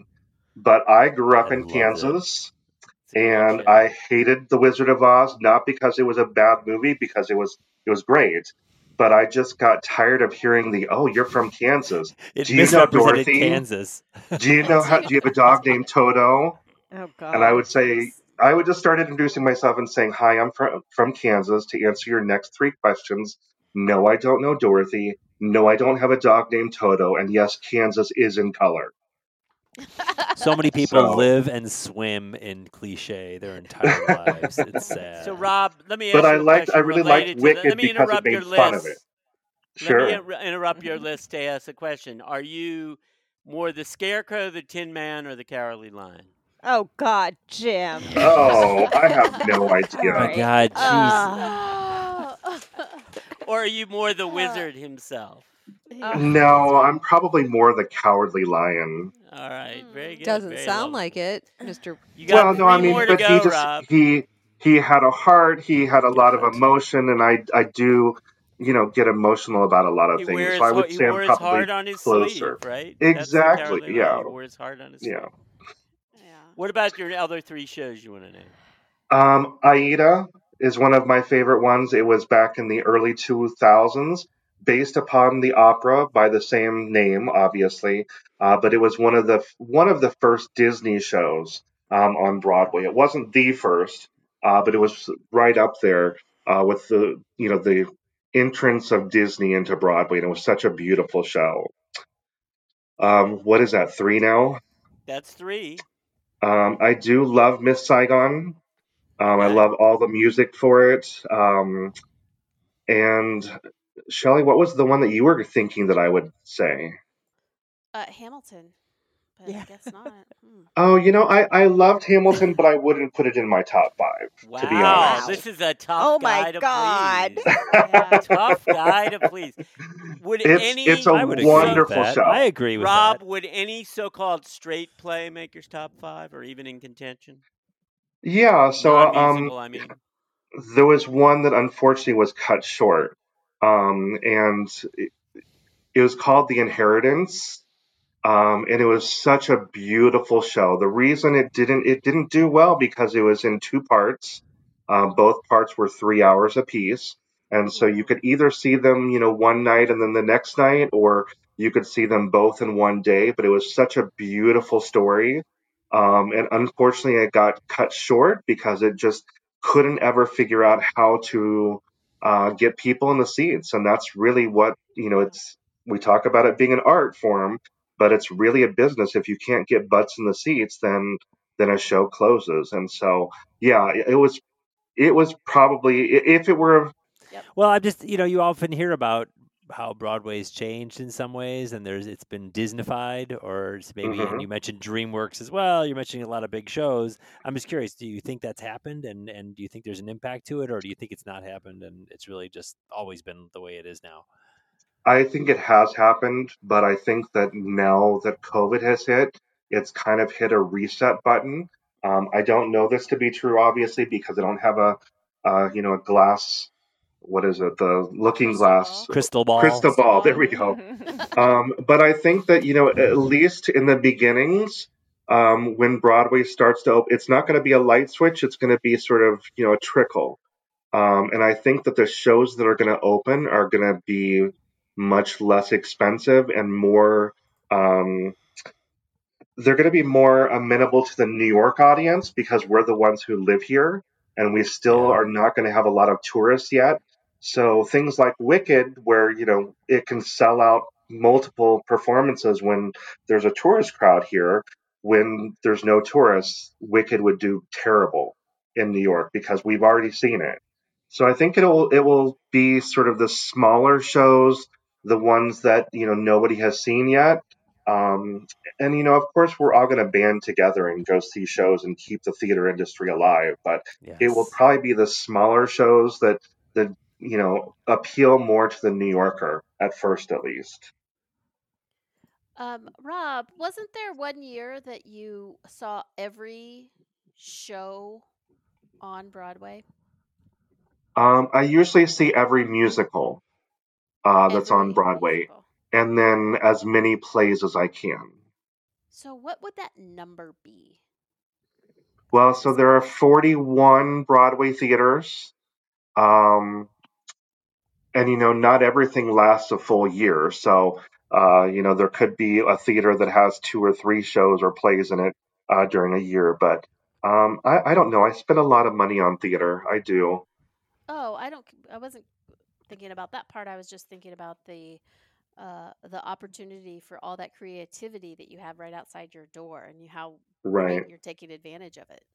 But I grew up I in loved it. Kansas It's a great and show. I hated The Wizard of Oz not because it was a bad movie because it was it was great, but I just got tired of hearing the oh, you're from Kansas. It Do you know Dorothy? Kansas. Do you know how do you have a dog named Toto? Oh God. And I would say I would just start introducing myself and saying, "Hi, I'm from from Kansas." To answer your next three questions, no, I don't know Dorothy. No, I don't have a dog named Toto. And yes, Kansas is in color. So many people So- live and swim in cliche their entire lives. It's sad. So, Rob, let me ask But you I a liked, I really related liked to Wicked that. Let me because it interrupt your made fun of list. it. Let me interrupt your list to ask a question. Are you more the Scarecrow, the Tin Man, or the Cowardly Lion? Oh God, Jim. Oh, I have no idea. oh my Alright. God, jeez. Ah. Or are you more the wizard himself? No, I'm probably more the cowardly lion. All right, very good. Doesn't very sound lovely. like it, Mr. You got Well, no, I mean, but go, he just Rob. he he had a heart. He had a lot of emotion, and I I do you know get emotional about a lot of He, things. wears, So I would say I'm probably heart on his closer. sleeve, right? Exactly, Cowardly Lion. yeah. He wore his heart on his sleeve. Yeah. yeah. What about your other three shows you want to name? Um, Aida is one of my favorite ones. It was back in the early 2000s, based upon the opera by the same name, obviously. Uh, but it was one of the one of the first Disney shows um, on Broadway. It wasn't the first, uh, but it was right up there uh, with the you know the entrance of Disney into Broadway, and it was such a beautiful show. Um, what is that? Three now. That's three. Um, I do love Miss Saigon. Um, I love all the music for it. Um, and Shelley, what was the one that you were thinking that I would say? Uh, Hamilton, but Yeah. I guess not. Hmm. Oh, you know, I, I loved Hamilton, but I wouldn't put it in my top five, Wow, to be honest. this is a tough Oh guy my to God. please. Yeah. tough guy to please. Would It's- any it's a I would wonderful show. I agree with Rob, that. would any so-called straight play make your top five, or even in contention? Yeah, so um, I mean. there was one that unfortunately was cut short, um, and it, it was called The Inheritance, um, and it was such a beautiful show. The reason it didn't it didn't do well because it was in two parts. Um, both parts were three hours apiece, and so you could either see them, you know, one night and then the next night, or you could see them both in one day. But it was such a beautiful story, um, and unfortunately, it got cut short because it just couldn't ever figure out how to uh, get people in the seats, and that's really what you know. It's we talk about it being an art form, but it's really a business. If you can't get butts in the seats, then then a show closes. And so, yeah, it, it was it was probably if it were Well, I'm just you know you often hear about how Broadway's changed in some ways, and there's it's been Disneyfied, or maybe Mhm. and you mentioned DreamWorks as well. You're mentioning a lot of big shows. I'm just curious. Do you think that's happened, and and do you think there's an impact to it, or do you think it's not happened and it's really just always been the way it is now? I think it has happened, but I think that now that COVID has hit, it's kind of hit a reset button. Um, I don't know this to be true, obviously, because I don't have a, uh, you know, a glass. What is it? The looking glass. Crystal ball. Crystal ball. There we go. Um, but I think that you know, at least in the beginnings, um, when Broadway starts to open, it's not going to be a light switch. It's going to be sort of you know a trickle. Um, and I think that the shows that are going to open are going to be much less expensive and more. Um, they're going to be more amenable to the New York audience because we're the ones who live here, and we still are not going to have a lot of tourists yet. So things like Wicked, where you know it can sell out multiple performances when there's a tourist crowd here. When there's no tourists, Wicked would do terrible in New York because we've already seen it. So I think it'll it will be sort of the smaller shows, the ones that you know nobody has seen yet. Um, and you know, of course, we're all going to band together and go see shows and keep the theater industry alive. But it will probably be the smaller shows that that you know appeal more to the New Yorker at first, at least. Um, Rob, wasn't there one year that you saw every show on Broadway? Um, I usually see every musical uh, that's on Broadway, musical. and then as many plays as I can. So what would that number be? Well, so there are 41 Broadway theaters. Um, and, you know, not everything lasts a full year. So, uh, you know, there could be a theater that has two or three shows or plays in it uh, during a year. But um, I, I don't know. I spend a lot of money on theater. I do. Oh, I don't. I wasn't thinking about that part. I was just thinking about the uh, the opportunity for all that creativity that you have right outside your door, and you how Right. you're taking advantage of it.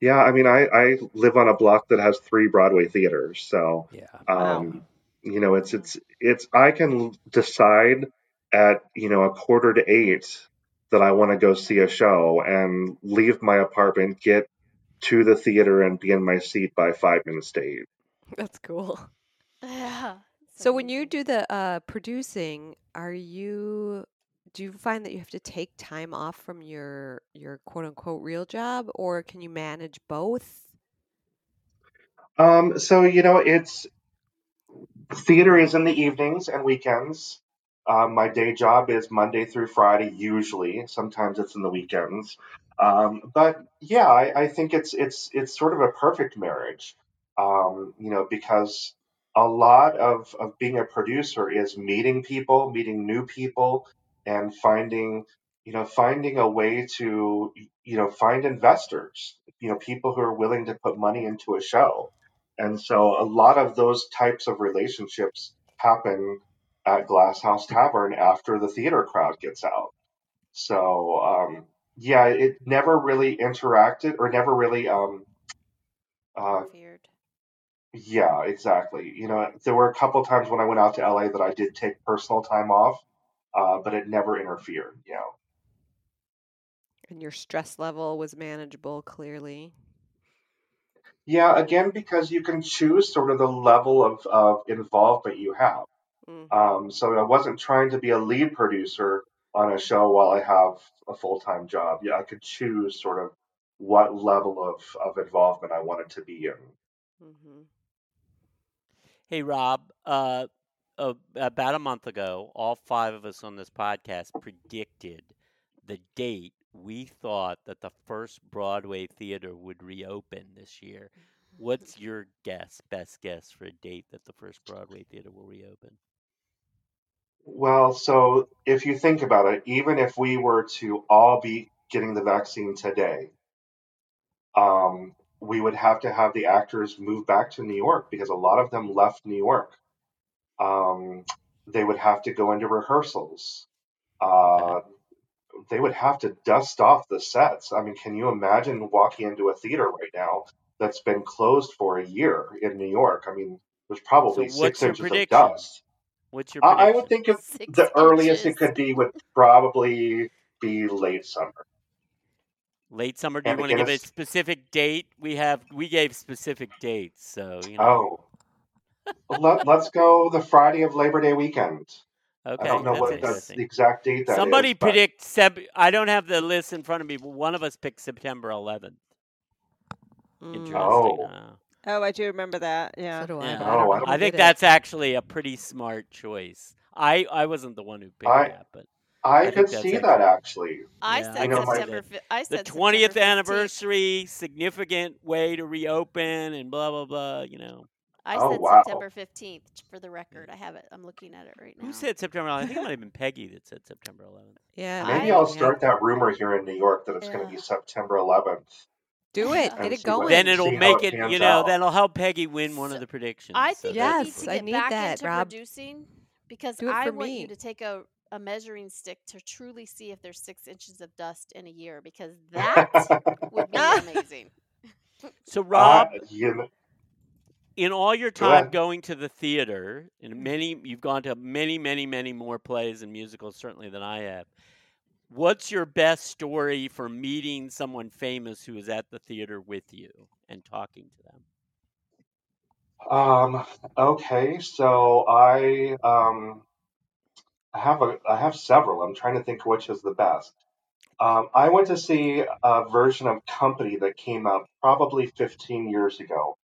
Yeah. I mean, I, I live on a block that has three Broadway theaters. So, Yeah. Wow. um, you know, it's, it's, it's, I can decide at, you know, a quarter to eight that I want to go see a show and leave my apartment, get to the theater and be in my seat by five minutes to eight. That's cool. Yeah. So when you do the uh, producing, are you do you find that you have to take time off from your your quote unquote real job, or can you manage both? Um, so, you know, it's, theater is in the evenings and weekends. Um, my day job is Monday through Friday, usually. Sometimes it's in the weekends. Um, but yeah, I, I think it's it's it's sort of a perfect marriage. Um, you know, because a lot of, of being a producer is meeting people, meeting new people, and finding you know finding a way to you know find investors, you know, people who are willing to put money into a show. And so a lot of those types of relationships happen at Glass House Tavern after the theater crowd gets out. So um, yeah, it never really interacted or never really um, uh, yeah, exactly. You know, there were a couple times when I went out to LA that I did take personal time off, uh, but it never interfered. You know. And your stress level was manageable, clearly. Yeah, again, because you can choose sort of the level of, of involvement you have. hmm Um, so I wasn't trying to be a lead producer on a show while I have a full time job. Yeah, I could choose sort of what level of, of involvement I wanted to be in. Mm-hmm. Hey, Rob. Uh, uh, about a month ago, all five of us on this podcast predicted the date we thought that the first Broadway theater would reopen this year. What's your guess, best guess for a date that the first Broadway theater will reopen? Well, so if you think about it, even if we were to all be getting the vaccine today, um, we would have to have the actors move back to New York because a lot of them left New York. Um, they would have to go into rehearsals. Okay. Uh, they would have to dust off the sets. I mean, can you imagine walking into a theater right now that's been closed for a year in New York? I mean, there's probably what's six your inches of dust. What's your I, I would think if Six the earliest it could be would probably be late summer. Late summer. Do you want to give a specific date? We have we gave specific dates, so you know. oh, let, let's go the Friday of Labor Day weekend. Okay, I don't know that's what that's the exact date that is, Somebody but predict Sep. I don't have the list in front of me, but one of us picked September 11th. Mm. Interesting. oh, huh? Oh, I do remember that. So Yeah. do I, Yeah. but I oh, I don't. I think did it. that's actually a pretty smart choice. I I wasn't the one who picked I that, but I I could that's see that actually actually. I yeah. I said You know, my September. I said September twentieth anniversary, significant way to reopen, and blah blah blah. You know, I oh said wow. September fifteenth for the record. I have it. I'm looking at it right now. who said September? 11th? I think it might have been Peggy that said September 11th. Yeah, Maybe maybe. I'll I Yeah. start that rumor here in New York that it's going to be. September 11th Do it. Get it see what Then it'll make it it. You know, out. that'll help Peggy win one So of the predictions. I think that's you need Yes, to good. I need back that, into Rob. producing because Do it I for want you to take a, a measuring stick to truly see if there's six inches of dust in a year because that would be amazing. So I, Rob, you know, in all your time going to the theater, in many you've gone to many, many, many more plays and musicals certainly than I have. What's your best story for meeting someone famous who is at the theater with you and talking to them? Um, okay, so I um I have a I have several. I'm trying to think which is the best. Um, I went to see a version of Company that came out probably 15 years ago,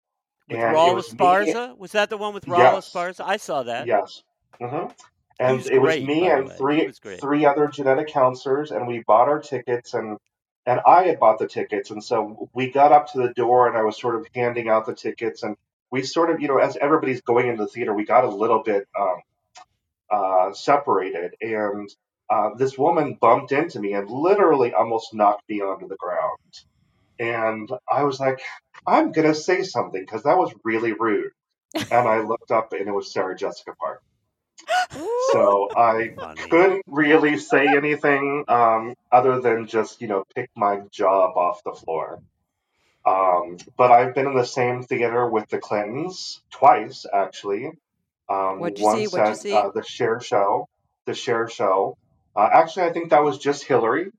With and Raul was. Esparza? Was that the one with Raul Yes, Esparza? I saw that. yes. hmm And was it was me and three three other genetic counselors, and we bought our tickets, and and I had bought the tickets, and so we got up to the door, and I was sort of handing out the tickets, and we sort of, you know, as everybody's going into the theater, we got a little bit um, uh, separated, and uh, this woman bumped into me and literally almost knocked me onto the ground, and I was like, I'm gonna say something because that was really rude, and I looked up, and it was Sarah Jessica Parker. So I Funny. couldn't really say anything um, other than just, you know, pick my jaw up off the floor. Um, but I've been in the same theater with the Clintons twice, actually. Um, What'd you see? What'd you see? uh, the Cher Show. The Cher Show. Uh, actually, I think that was just Hillary.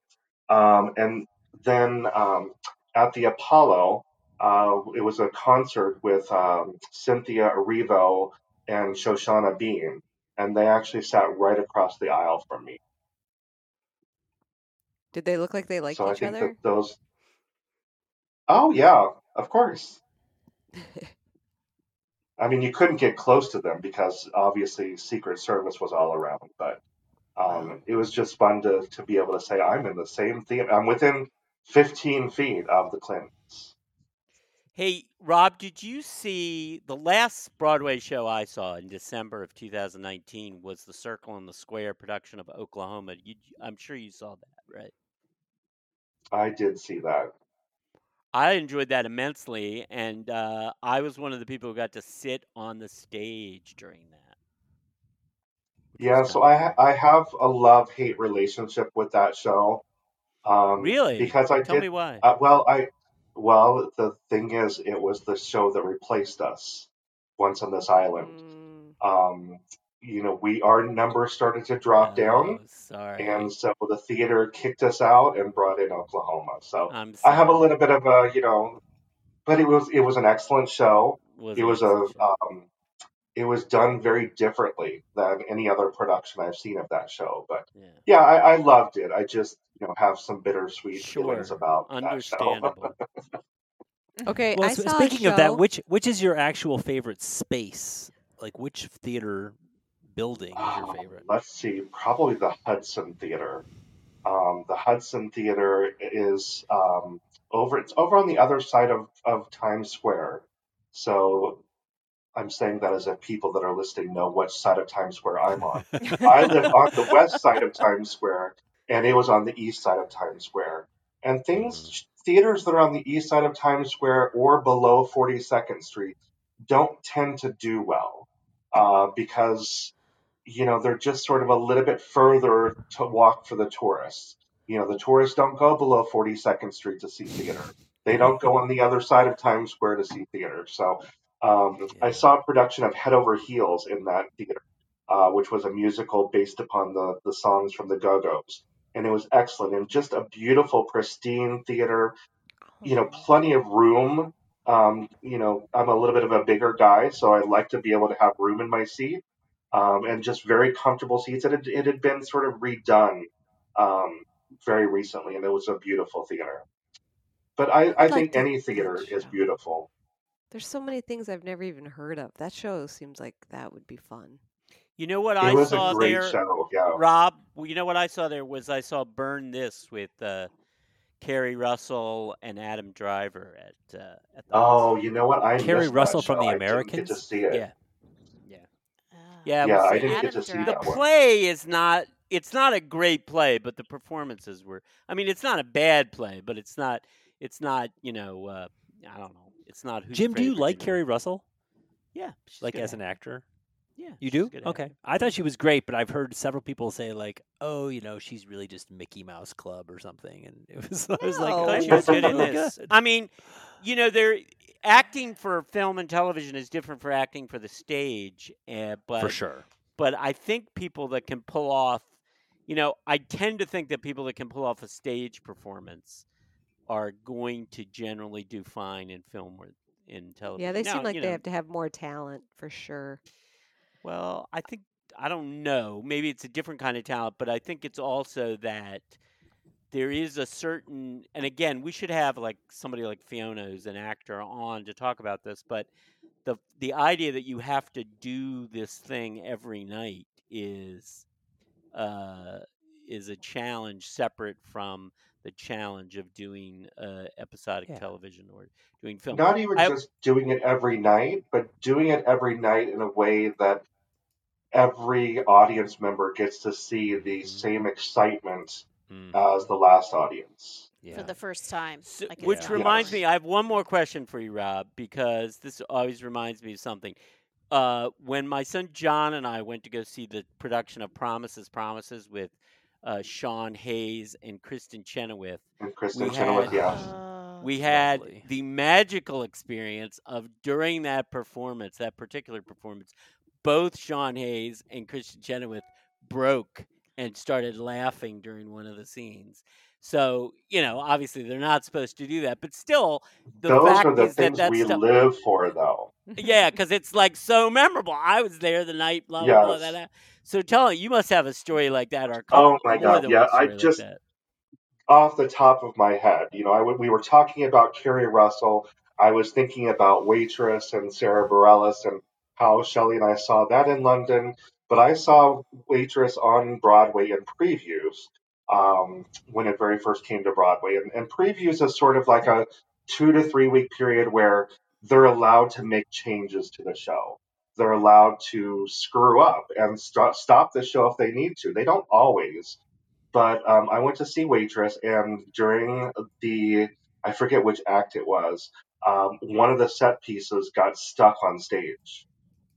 Um, and then um, at the Apollo, uh, it was a concert with um, Cynthia Erivo and Shoshana Bean, and they actually sat right across the aisle from me. Did they look like they liked So each other? those. Oh yeah, of course. I mean, you couldn't get close to them because obviously Secret Service was all around, but Wow. um, it was just fun to to be able to say I'm in the same theater. I'm within 15 feet of the Clintons. Hey, Rob, did you see the last Broadway show I saw in December of 2019 was the Circle in the Square production of Oklahoma. You, I'm sure you saw that, right? I did see that. I enjoyed that immensely, and uh, I was one of the people who got to sit on the stage during that, Yeah, so I ha- I have a love hate relationship with that show. Um, Really? because I Tell did me why. uh, well, I well the thing is, it was the show that replaced us once on this island. Mm, Um, you know, we our numbers started to drop down, Oh, sorry. and so the theater kicked us out and brought in Oklahoma. So I'm have a little bit of a you know, but it was it was an excellent show. Was It was a um, it was done very differently than any other production I've seen of that show. But Yeah. yeah, I, I loved it. I just you know have some bittersweet feelings Sure. about that. Understandable. Okay, Well, I sp- saw a speaking of that, which which is your actual favorite space? Like which theater building is your Oh, favorite? let's see, probably the Hudson Theater. Um, the Hudson Theater is um, over. It's over on the other side of, of Times Square. So I'm saying that as if people that are listening know which side of Times Square I'm on. I live on the west side of Times Square, and it was on the east side of Times Square. And things, theaters that are on the east side of Times Square or below 42nd Street don't tend to do well uh, because, you know, they're just sort of a little bit further to walk for the tourists. You know, the tourists don't go below 42nd Street to see theater. They don't go on the other side of Times Square to see theater. So um, I saw a production of Head Over Heels in that theater, uh, which was a musical based upon the, the songs from the Go Go's. And it was excellent and just a beautiful, pristine theater. You know, plenty of room. Um, you know, I'm a little bit of a bigger guy, so I like to be able to have room in my seat um, and just very comfortable seats. It had, it had been sort of redone um, very recently, and it was a beautiful theater. But I, I like think any theater is beautiful. There's so many things I've never even heard of. That show seems like that would be fun. You know what It I was a saw great there, show, yeah. Rob? Well, You know what I saw there was I saw Burn This with uh, Keri Russell and Adam Driver at uh, at the Oh, Hudson. you know what? I Keri missed that Russell from show. The I didn't get to see it. Yeah, yeah, Ah. yeah. It Yeah, was I didn't get to see the that Driver. one. play is not it's not a great play, but the performances were. I mean, it's not a bad play, but it's not it's not you know uh, I don't know. It's not who's Jim, do you like Keri Russell? Yeah, she's Like good as an actor. Actor? Yeah, You do? Okay. actor. I thought she was great, but I've heard several people say like, "Oh, you know, she's really just Mickey Mouse Club or something," and it was I was like, I "Oh, thought she she was was good in this. good." I mean, you know, there. acting for film and television is different for acting for the stage, uh, but for sure. but I think people that can pull off, you know, I tend to think that people that can pull off a stage performance are going to generally do fine in film or in television. Yeah, they Now, seem like they know, have to have more talent for sure. Well, I think I don't know. Maybe it's a different kind of talent, but I think it's also that there is a certain and again, we should have like somebody like Fiona who's an actor on to talk about this, but the the idea that you have to do this thing every night is uh is a challenge separate from the challenge of doing uh, episodic Yeah. television or doing film. Not even I- just doing it every night, but doing it every night in a way that every audience member gets to see the Mhm. same excitement Mm, as the last audience. yeah. for the first time. So, which Yeah. reminds Yes. me, I have one more question for you, Rob, because this always reminds me of something. Uh, when my son John and I went to go see the production of Promises, Promises with uh, Sean Hayes and Kristin Chenoweth, And Kristin We Chenoweth, had- yes. Oh. we had Lovely. the magical experience of during that performance, that particular performance, both Sean Hayes and Kristin Chenoweth broke and started laughing during one of the scenes. So, you know, obviously they're not supposed to do that, but still, the Those fact are the is that things that we stuff. live for, though. Yeah, because it's like so memorable. I was there the night, blah blah blah. Yes. That, that. So, tell me, you must have a story like that, or Oh my God, yeah, I just- like. Off the top of my head, you know, I w- we were talking about Keri Russell. I was thinking about Waitress and Sara Bareilles and how Shelley and I saw that in London. But I saw Waitress on Broadway in previews um, when it very first came to Broadway. And, and previews is sort of like a two to three week period where they're allowed to make changes to the show. They're allowed to screw up and st- stop the show if they need to. They don't always. But um, I went to see Waitress, and during the, I forget which act it was, um, one of the set pieces got stuck on stage.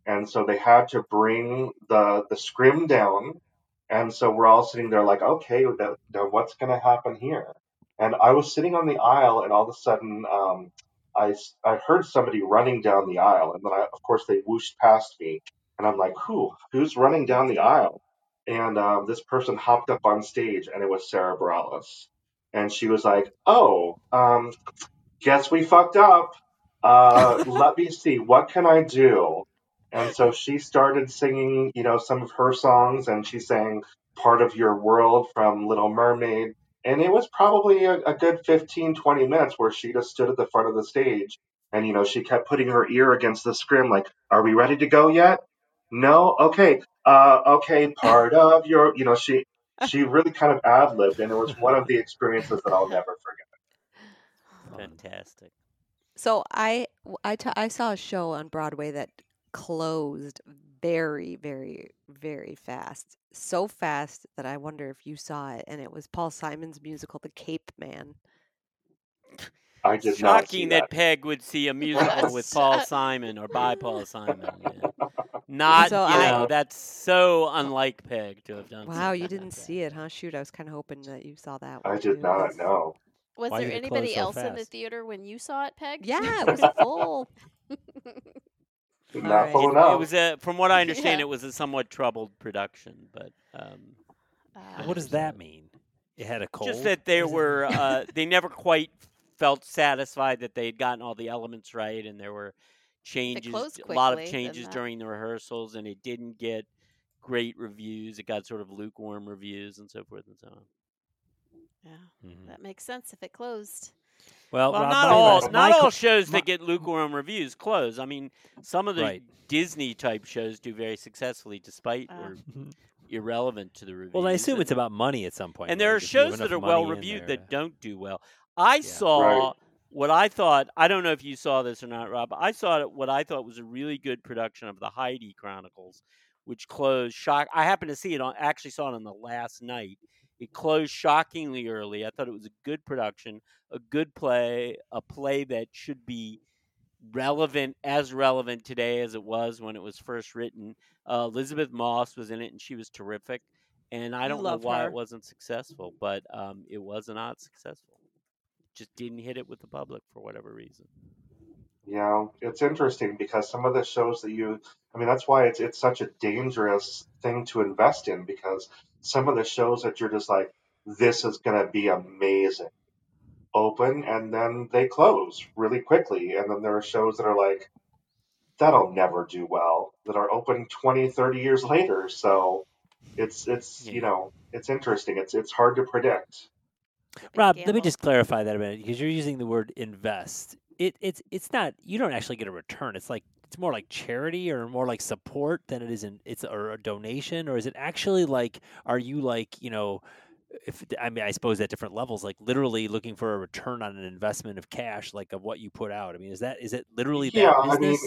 And so they had to bring the, the scrim down. And so we're all sitting there like, okay, now, now what's going to happen here? And I was sitting on the aisle, and all of a sudden, um, I, I heard somebody running down the aisle. And then, I, of course, they whooshed past me. And I'm like, who? Who's running down the aisle? And um, this person hopped up on stage, and it was Sara Bareilles. And she was like, oh, um, guess we fucked up. Uh, let me see, what can I do? And so she started singing, you know, some of her songs, and she sang Part of Your World from Little Mermaid. And it was probably a, a good 15, 20 minutes where she just stood at the front of the stage. And, you know, she kept putting her ear against the scrim, like, are we ready to go yet? No? Okay. Uh, okay, part of your, you know, she she really kind of ad libbed, and it was one of the experiences that I'll never forget. Fantastic. So I w- I ta- I saw a show on Broadway that closed very very very fast. So fast that I wonder if you saw it and it was Paul Simon's musical The Capeman. I did not Shocking that. that Peg would see a musical with Paul Simon or by Paul Simon. yeah. Not, So you I- know, that's so unlike Peg to have done. Wow, you didn't that. see it, huh? Shoot, I was kind of hoping that you saw that one I did too. not know. Was Why there did it anybody so else in the theater when you saw it, Peg? Yeah, it was full. Not right. full It, enough. it was a, from what I understand, Yeah. it was a somewhat troubled production, but um, Uh, What does that mean? It had a cold. just that they What does it were, uh, they never quite felt satisfied that they had gotten all the elements right, and there were changes, closed a lot of changes during the rehearsals, and it didn't get great reviews. It got sort of lukewarm reviews and so forth and so on. yeah, Mhm. that makes sense if it closed. Well, Well, Rob, not all not my all shows that get lukewarm reviews close. I mean, some of the Right. Disney type shows do very successfully, despite Uh, or irrelevant to the reviews. Well, I assume and, it's about money at some point. and there are like, if you have shows that are well reviewed that don't do well. I saw Right. what I thought. I don't know if you saw this or not, Rob. I saw what I thought was a really good production of the Heidi Chronicles, which closed. Shock. I happened to see it on. Actually, saw it on the last night. It closed shockingly early. I thought it was a good production, a good play, a play that should be relevant, as relevant today as it was when it was first written. Uh, Elisabeth Moss was in it, and she was terrific. And I don't know why her. it wasn't successful, but um, it was not successful. Just didn't hit it with the public for whatever reason. Yeah, it's interesting because some of the shows that you, I mean, that's why it's it's such a dangerous thing to invest in because some of the shows that you're just like, this is gonna be amazing, open and then they close really quickly, and then there are shows that are like, that'll never do well, that are open 20, 30 years later. So it's it's you know it's interesting. It's it's hard to predict. Rob, let me just clarify that a minute because you're using the word invest. It it's it's not you don't actually get a return. It's like it's more like charity or more like support than it is in it's or a donation or is it actually like are you like you know if I mean I suppose at different levels like literally looking for a return on an investment of cash like of what you put out. I mean is that is it literally Yeah, I mean,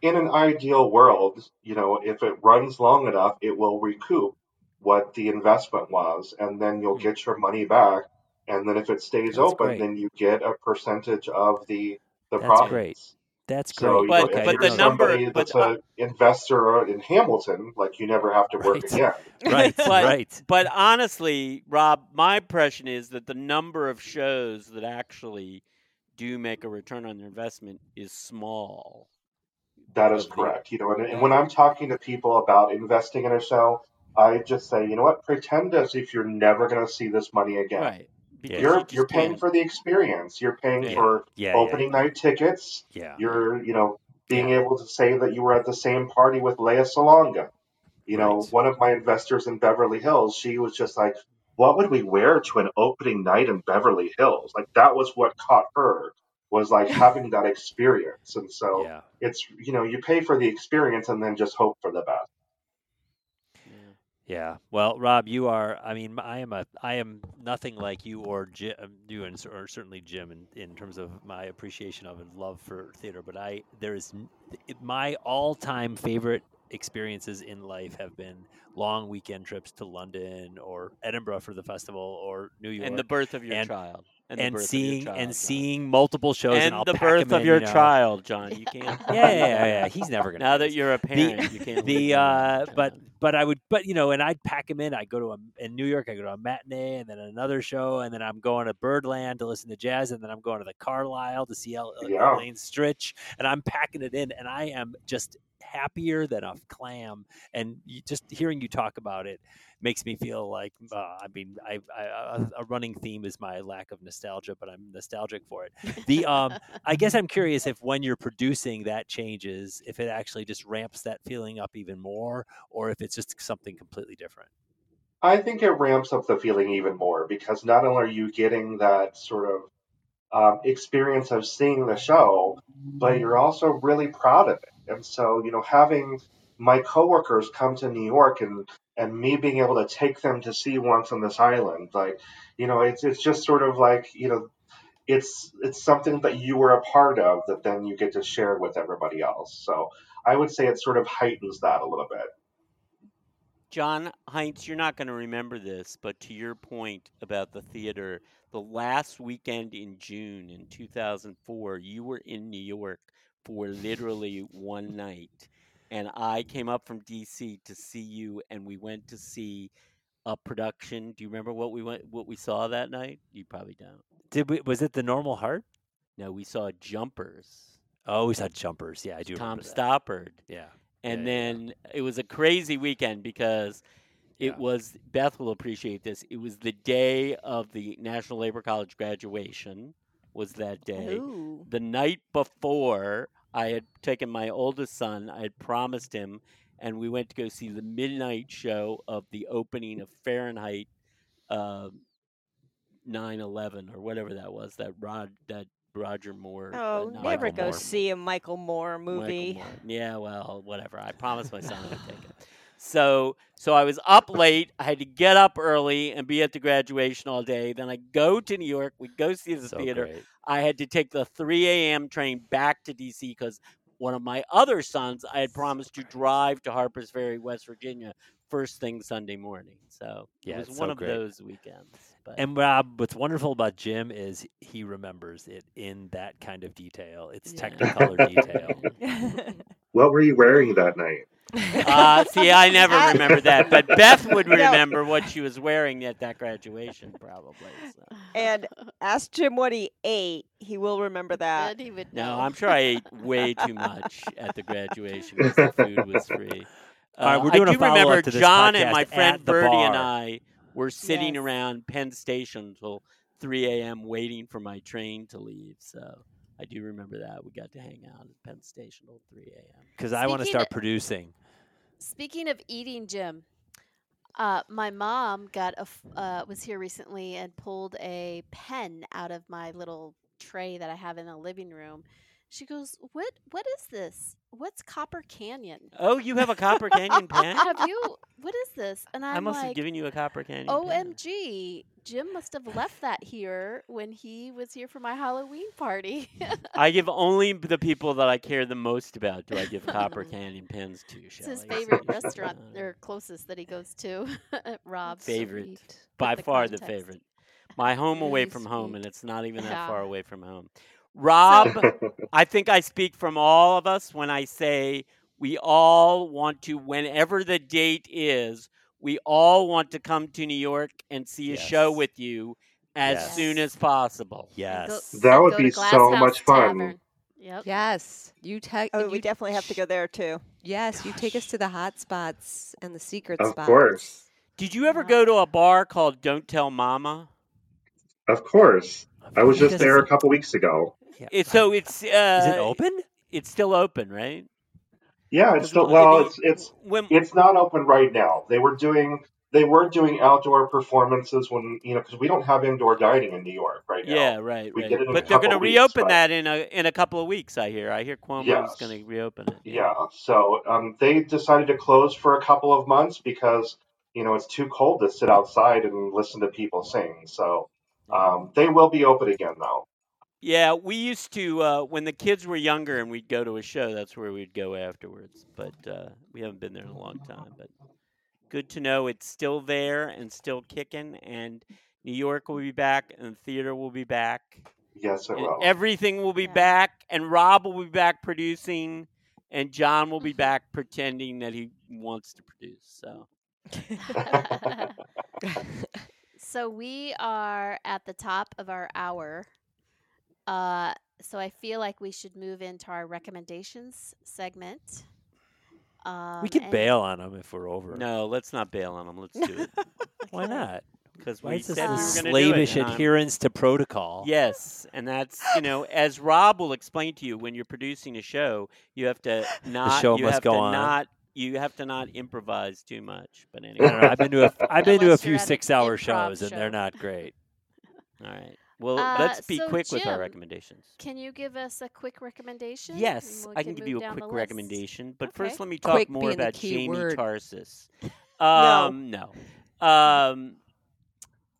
in an ideal world, you know, if it runs long enough, it will recoup what the investment was, and then you'll Hmm. get your money back. And then if it stays That's open, great. then you get a percentage of the the That's profits. great. That's So, great. you know, But Okay, but the you're know that. number somebody but that's uh, an investor in Hamilton, like you never have to work Right. again. Right, but right. but honestly, Rob, my impression is that the number of shows that actually do make a return on their investment is small. That is correct. You know, and, and when I'm talking to people about investing in a show, I just say, you know what, pretend as if you're never going to see this money again. Right. Because you You're you're paying for the experience. You're paying Yeah. Yeah. for Yeah, yeah, opening night tickets. yeah. Yeah. You're, you know, being Yeah. able to say that you were at the same party with Lea Salonga. You know, Right. one of my investors in Beverly Hills, she was just like, what would we wear to an opening night in Beverly Hills? Like that was what caught her was like having that experience. And so Yeah. it's, you know, you pay for the experience and then just hope for the best. Yeah. Well, Rob, you are. I mean, I am a. I am nothing like you or Jim, uh, you and or certainly Jim in, in terms of my appreciation of and love for theater. But I there is my all time favorite experiences in life have been long weekend trips to London or Edinburgh for the festival or New York And the birth of your and child. And, and seeing child, and John. seeing multiple shows and, and I'll the pack birth 'em of in, your you know. child, John. You can't. Yeah, yeah, yeah, yeah. He's never gonna Now that you're a the parent, you can't. the uh that, but but I would but you know and I'd pack him in I'd go to a in New York I go to a matinee and then another show and then I'm going to Birdland to listen to jazz and then I'm going to the Carlyle to see El- Yeah. Elaine Stritch and I'm packing it in and I am just happier than a clam and you, just hearing you talk about it makes me feel like uh, I mean I, I a- a running theme is my lack of nostalgia but I'm nostalgic for it the um I guess I'm curious if when you're producing that changes, if it actually just ramps that feeling up even more, or if it's just something completely different. I think it ramps up the feeling even more because not only are you getting that sort of um, experience of seeing the show, but you're also really proud of it. And so, you know, having my coworkers come to New York and and me being able to take them to see Once on This Island, like, you know, it's it's just sort of like, you know, it's it's something that you were a part of that then you get to share with everybody else. So I would say it sort of heightens that a little bit. John Heinz, you're not going to remember this, but to your point about the theater, the last weekend in June in 2004, you were in New York for literally one night. And I came up from DC to see you, and we went to see a production. Do you remember what we went, what we saw that night? You probably don't. Did we? Was it the Normal Heart? No, we saw Jumpers. Oh, we saw Jumpers. Yeah, I do Tom remember that. Stoppard. Yeah, And Yeah, yeah, yeah. then it was a crazy weekend because it Yeah. was Beth will appreciate this. It was the day of the National Labor College graduation. Was that day? Ooh. The night before, I had taken my oldest son. I had promised him, and we went to go see the midnight show of the opening of Fahrenheit uh, 9/11 or whatever that was. That Rod that Roger Moore. uh, Oh, novel. never Michael go Moore. see a Michael Moore Michael movie. Moore. Yeah, well, whatever. I promised my son I would take it. So, so I was up late. I had to get up early and be at the graduation all day. Then I go to New York. We go see the so theater. great. I had to take the 3 a.m. train back to D.C. because one of my other sons I had promised to drive to Harpers Ferry, West Virginia, first thing Sunday morning. So Yeah, it was one so of great. those weekends. But And Rob, what's wonderful about Jim is he remembers it in that kind of detail. It's Yeah. Technicolor detail. What were you wearing that night? Uh, see, I never I- remember that, but Beth would No. remember what she was wearing at that graduation, probably. So. And ask Jim what he ate. He will remember that. He would No, know. I'm sure I ate way too much at the graduation because the food was free. All right, Uh, we're doing I a do follow-up remember to this John and my friend at the Bertie and. I were sitting Yes. around Penn Station until 3 a.m. waiting for my train to leave. So I do remember that. We got to hang out at Penn Station till 3 a.m. Because I want to start o- producing. Speaking of eating, Jim, uh, my mom got a uh, was here recently and pulled a pen out of my little tray that I have in the living room. She goes, "What? What is this? What's Copper Canyon? Oh, you have a Copper Canyon pen? Have you? What is this?" And I'm I must have given you a Copper Canyon pen. "OMG, Jim must have left that here when he was here for my Halloween party." I give only the people that I care the most about do I give Copper Canyon pens to. it's his Shelley, favorite so, restaurant uh, or closest that he goes to. Rob's Favorite. Put by the far the favorite. My home away Very from home, and it's not even that Yeah. far away from home. Rob, I think I speak from all of us when I say we all want to, whenever the date is, we all want to come to New York and see a show with you as Yes. soon as possible. And go- Yes. That would be so House much fun. Tavern. Yep. Yes, you take. Oh, and we definitely have to go there too. Yes, you take us to the hot spots and the secret Of spots. Of course. Did you ever go to a bar called Don't Tell Mama? Of course. I was just there a couple weeks ago. Yeah. It's so it's uh, Is it open? It's still open, right? Yeah, it's still well, it's it's when it's not open right now. They were doing they were doing outdoor performances when you know because we don't have indoor dining in New York right now. Yeah, right, We right. But they're going to reopen but- that in a in a couple of weeks. I hear. I hear Cuomo's Yes. going to reopen it. Yeah. So um, they decided to close for a couple of months because you know it's too cold to sit outside and listen to people sing. So um, they will be open again though. Yeah, we used to uh, when the kids were younger and we'd go to a show. That's where we'd go afterwards. But uh, we haven't been there in a long time. But good to know it's still there and still kicking. And New York will be back, and the theater will be back. Yes, it will. everything will be Yeah. back, and Rob will be back producing, and John will be back pretending that he wants to produce. So. so we are at the top of our hour. Uh, so I feel like we should move into our recommendations segment. Um, we could bail on them if we're over. No, let's not bail on them. Let's do it Why not? because Why we is this said we were going to do it. slavish and I'm- adherence to protocol? Yes, and that's you know, as Rob will explain to you, when you're producing a show, you have to not. show you must have go to on. not. You have to not improvise too much. But I anyway, don't know. I've been to a, I've been to a Unless few you're at an six-hour improv shows, and they're not great. all right. Well, Uh, let's be so quick with our recommendations. Can you give us a quick recommendation? Yes, and we I can give you a quick recommendation, but first let me talk Quick more about Jamie word. Tarses. Um, no. Um,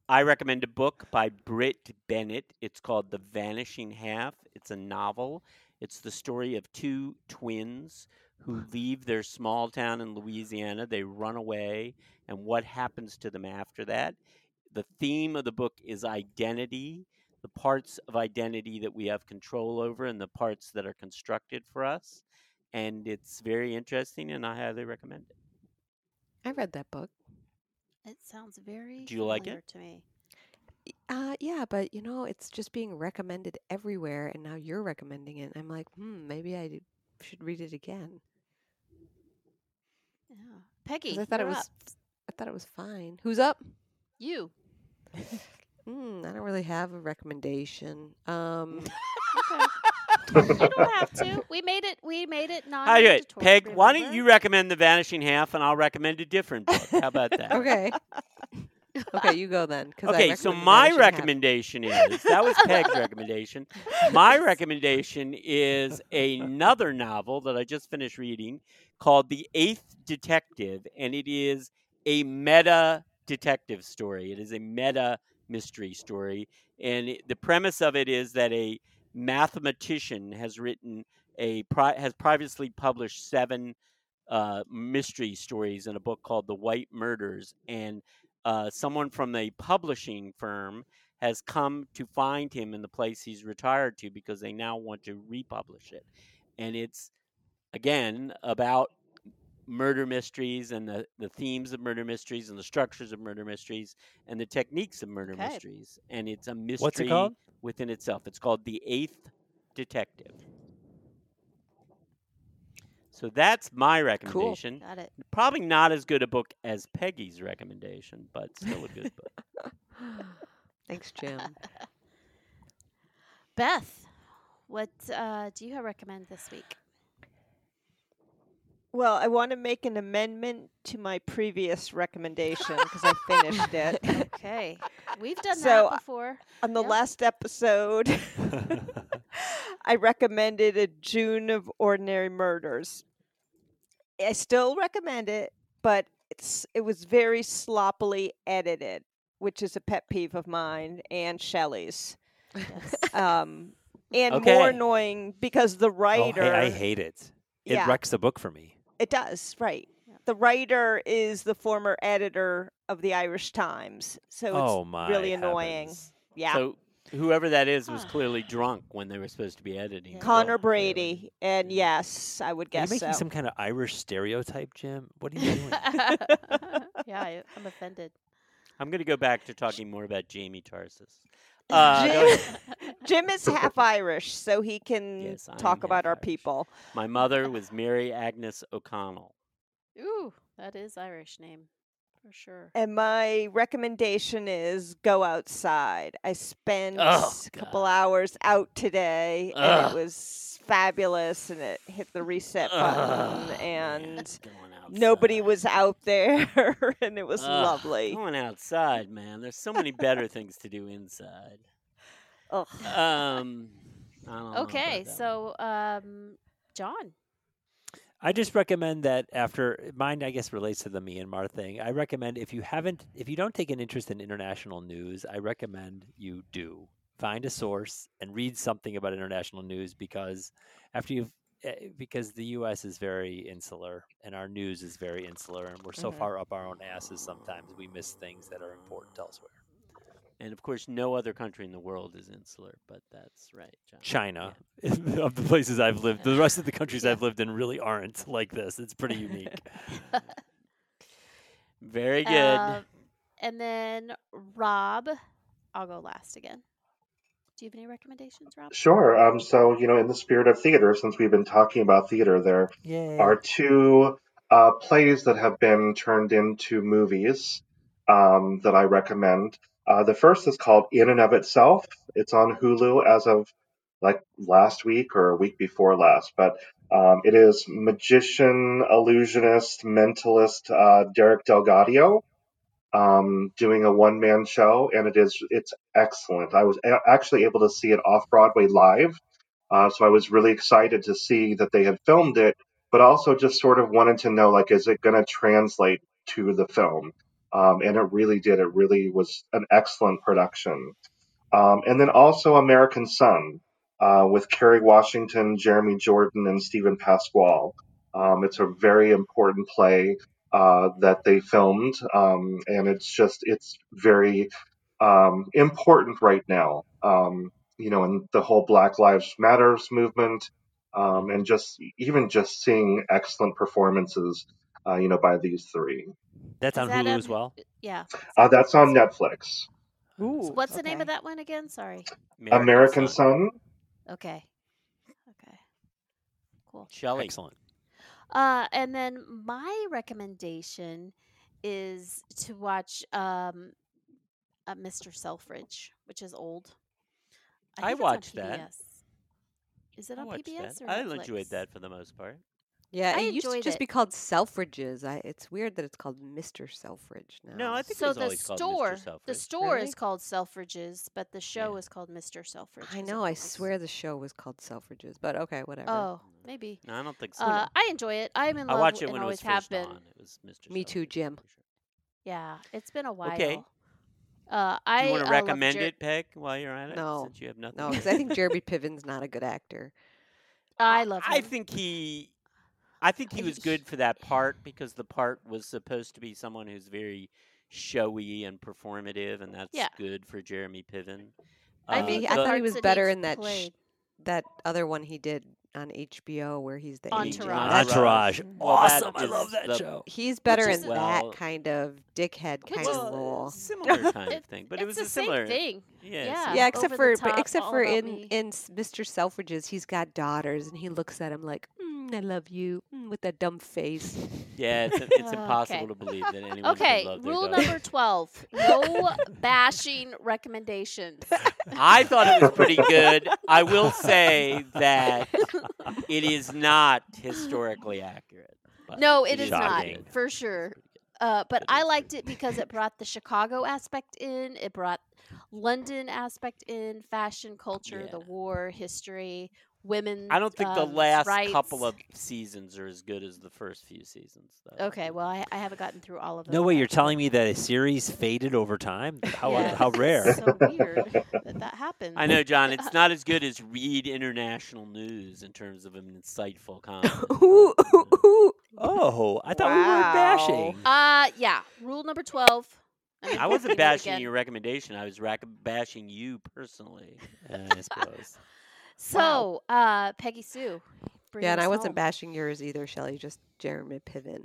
I recommend a book by Brit Bennett. It's called The Vanishing Half. It's a novel. It's the story of two twins who leave their small town in Louisiana. They run away, and what happens to them after that. The theme of the book is identity, the parts of identity that we have control over, and the parts that are constructed for us. And it's very interesting, and I highly recommend it. I read that book. It sounds very Do you like it? to me. Uh, yeah, but you know, it's just being recommended everywhere, and now you're recommending it. I'm like, hmm, maybe I should read it again. Yeah. Peggy. I thought it you're was, up. I thought it was fine. Who's up? you. Hmm, I don't really have a recommendation. Um, Okay. you don't have to. We made it. We made it non. How do it, Peg? Why don't you recommend The Vanishing Half, and I'll recommend a different book. How about that? okay. okay, you go then. 'cause I Okay, so my Vanishing Half. recommendation is that was Peg's recommendation. My recommendation is another novel that I just finished reading called The Eighth Detective, and it is a meta detective story. It is a meta mystery story, and it, the premise of it is that a mathematician has written a pri- has previously published seven uh, mystery stories in a book called The White Murders, and uh, someone from a publishing firm has come to find him in the place he's retired to because they now want to republish it. And it's, again, about murder mysteries and the, the themes of murder mysteries and the structures of murder mysteries and the techniques of murder Okay. mysteries. And it's a mystery What's it called? within itself. It's called The Eighth Detective. So that's my recommendation. Cool. Got it. Probably not as good a book as Peggy's recommendation, but still a good book. Thanks, Jim. Beth, what uh, do you recommend this week? Well, I want to make an amendment to my previous recommendation because I finished it. Okay, we've done So, that before. On the Yep. last episode, I recommended a June of Ordinary Murders. I still recommend it, but it's it was very sloppily edited, which is a pet peeve of mine and Shelley's. Yes. Um, and Okay. more annoying because the oh, writer hey, I hate it. It Yeah. wrecks the book for me. It does, right. Yeah. The writer is the former editor of the Irish Times. So it's oh my! really annoying. yeah. So whoever that is was Ah. clearly drunk when they were supposed to be editing. Yeah. the Conor book, clearly. Brady. And yes, I would Are you guess making so. some kind of Irish stereotype, Jim? What are you doing? yeah, I, I'm offended. I'm going to go back to talking more about Jamie Tarses. Uh, Jim. Jim is half Irish, so he can Yes, talk about half our Irish. people. My mother was Mary Agnes O'Connell. Ooh, that is Irish name for sure. And my recommendation is go outside. I spent Oh, a couple God. hours out today, and it was fabulous. And it hit the reset button, Ugh, and man, nobody was out there, and it was Ugh, lovely. Going outside, man. There's so many better things to do inside. Ugh. Um, I don't Okay, that so um, John. I just recommend that after mine, I guess relates to the Myanmar thing. I recommend if you haven't, if you don't take an interest in international news, I recommend you do find a source and read something about international news because after you've eh, because the U.S. is very insular and our news is very insular, and we're so Mhm. far up our own asses sometimes we miss things that are important elsewhere. And of course, no other country in the world is insular, but that's right, John. China, of the places I've lived, the rest of the countries Yeah. I've lived in really aren't like this. It's pretty unique. Very good. Uh, and then Rob, I'll go last again. Do you have any recommendations, Rob? Sure. Um, so, you know, in the spirit of theater, since we've been talking about theater, there Yay! are two uh, plays that have been turned into movies um, that I recommend. Uh, the first is called In and of Itself. It's on Hulu as of like last week or a week before last, but um, it is magician, illusionist, mentalist uh, Derek DelGaudio um, doing a one man show, and it is it's excellent. I was a- actually able to see it off Broadway live, uh, so I was really excited to see that they had filmed it, but also just sort of wanted to know like, is it going to translate to the film? Um, and it really did. It really was an excellent production. Um, and then also American Son uh, with Kerry Washington, Jeremy Jordan, and Steven Pasquale. Um, it's a very important play uh, that they filmed, um, and it's just it's very um, important right now. Um, you know, in the whole Black Lives Matters movement, um, and just even just seeing excellent performances, uh, you know, by these three. That's on that Hulu on- as well. Yeah. Uh, that's on Netflix. Ooh, So what's the name of that one again? Sorry. American Son. Okay. Okay. Cool. Shelley. Excellent. Uh, and then my recommendation is to watch um, uh, Mr. Selfridge, which is old. I think it's on watched that. PBS. Is it I on watched PBS that. or I Netflix? enjoyed that for the most part. Yeah, I it used to just it. be called Selfridges. I, it's weird that it's called Mr. Selfridge now. No, I think it So was the always called Mr. store, the store Really? is called Selfridges, but the show Yeah. is called Mr. Selfridge. I know. I swear the show was called Selfridges, but okay, whatever. Oh, maybe. No, I don't think so. Uh, I enjoy it. I'm in I love watched it and when it was always have first been. on. It was Mr. Me too, Jim. Yeah, it's been a while. Okay. Uh, Do I you want uh, to love recommend Jer- it, Peg, while you're at it? No. Since you have nothing. no, because I think Jeremy Piven's not a good actor. I love him. I think he. I think he was good for that part because the part was supposed to be someone who's very showy and performative, and that's Yeah. good for Jeremy Piven. I Uh, think I the thought he parts was that better he in that sh- played- That other one he did on HBO where he's the Entourage. agent. Entourage. Entourage. Well, awesome. I love that the- show. He's better in a- that kind of dickhead kind is- of role. similar kind of thing, but it was the a similar same thing. Yeah, Yeah. Yeah, except over the for but top, except for in me. in Mr. Selfridge's, he's got daughters, and he looks at him like, mm, "I love you," mm, with that dumb face. Yeah, it's, it's Okay. impossible to believe that anyone Okay, could love their rule dog. number 12 no bashing recommendations. I thought it was pretty good. I will say that it is not historically accurate. No, it is Shocking. not, for sure. Uh, but I liked it because it brought the Chicago aspect in, it brought London aspect in, fashion, culture, the war, history, women. I don't think the um, last rights. couple of seasons are as good as the first few seasons. Though. Okay, well, I, I haven't gotten through all of them. No way, yet, you're telling me that a series faded over time? How Yeah, how it's rare. So weird that that happened. I know, John. It's not as good as read international news in terms of an insightful comment. Ooh, ooh, ooh. Oh, I thought we weren't bashing. Uh, yeah. Rule number 12. mean, I wasn't bashing your recommendation. I was rac- bashing you personally. I suppose. So, uh, Peggy Sue. Yeah, and I wasn't home. bashing yours either, Shelley. Just Jeremy Piven.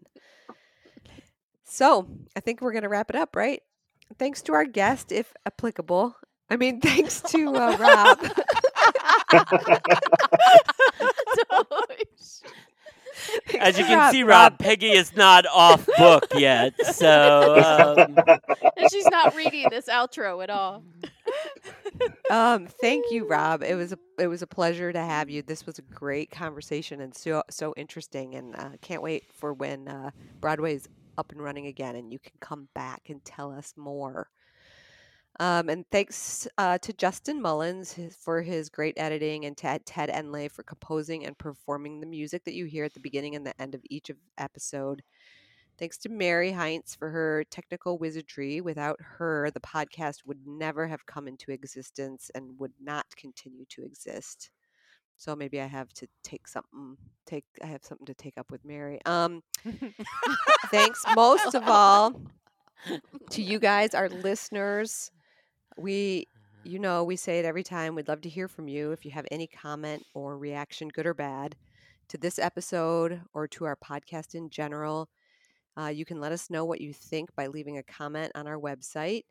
So I think we're gonna wrap it up, right? Thanks to our guest, if applicable. I mean, thanks to uh, Rob. As you to can see, Rob, Peggy is not off book yet. So um, and she's not reading this outro at all. Um, thank you, Rob. It was a it was a pleasure to have you. This was a great conversation and so so interesting, and uh, can't wait for when uh, Broadway's up and running again, and you can come back and tell us more. Um, and thanks uh, to Justin Mullins for his great editing, and Ted Ted Enley for composing and performing the music that you hear at the beginning and the end of each of episode. Thanks to Mary Heinz for her technical wizardry. Without her, the podcast would never have come into existence and would not continue to exist. So maybe I have to take something take I have something to take up with Mary. Um thanks most of all to you guys, our listeners. We you know, we say it every time. We'd love to hear from you if you have any comment or reaction, good or bad, to this episode or to our podcast in general. Uh, you can let us know what you think by leaving a comment on our website,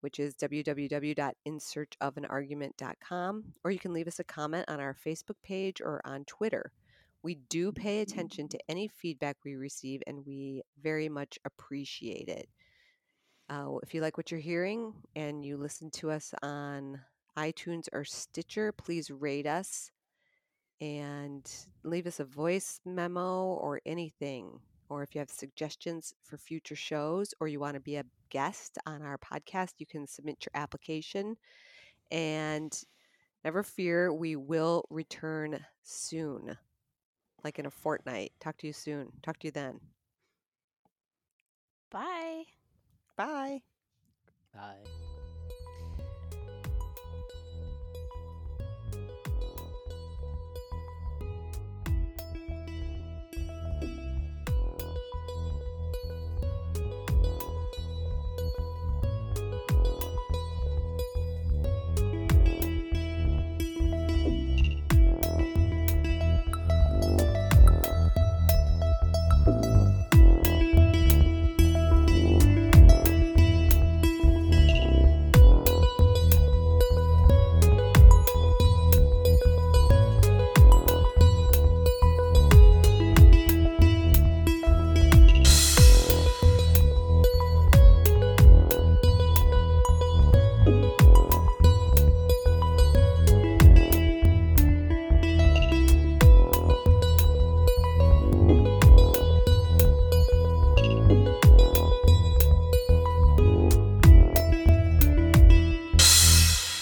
which is www.insearchofanargument.com, or you can leave us a comment on our Facebook page or on Twitter. We do pay attention to any feedback we receive, and we very much appreciate it. Uh, if you like what you're hearing and you listen to us on iTunes or Stitcher, please rate us and leave us a voice memo or anything. Or if you have suggestions for future shows or you want to be a guest on our podcast, you can submit your application. And never fear, we will return soon, like in a fortnight. Talk to you soon. Talk to you then. Bye. Bye. bye.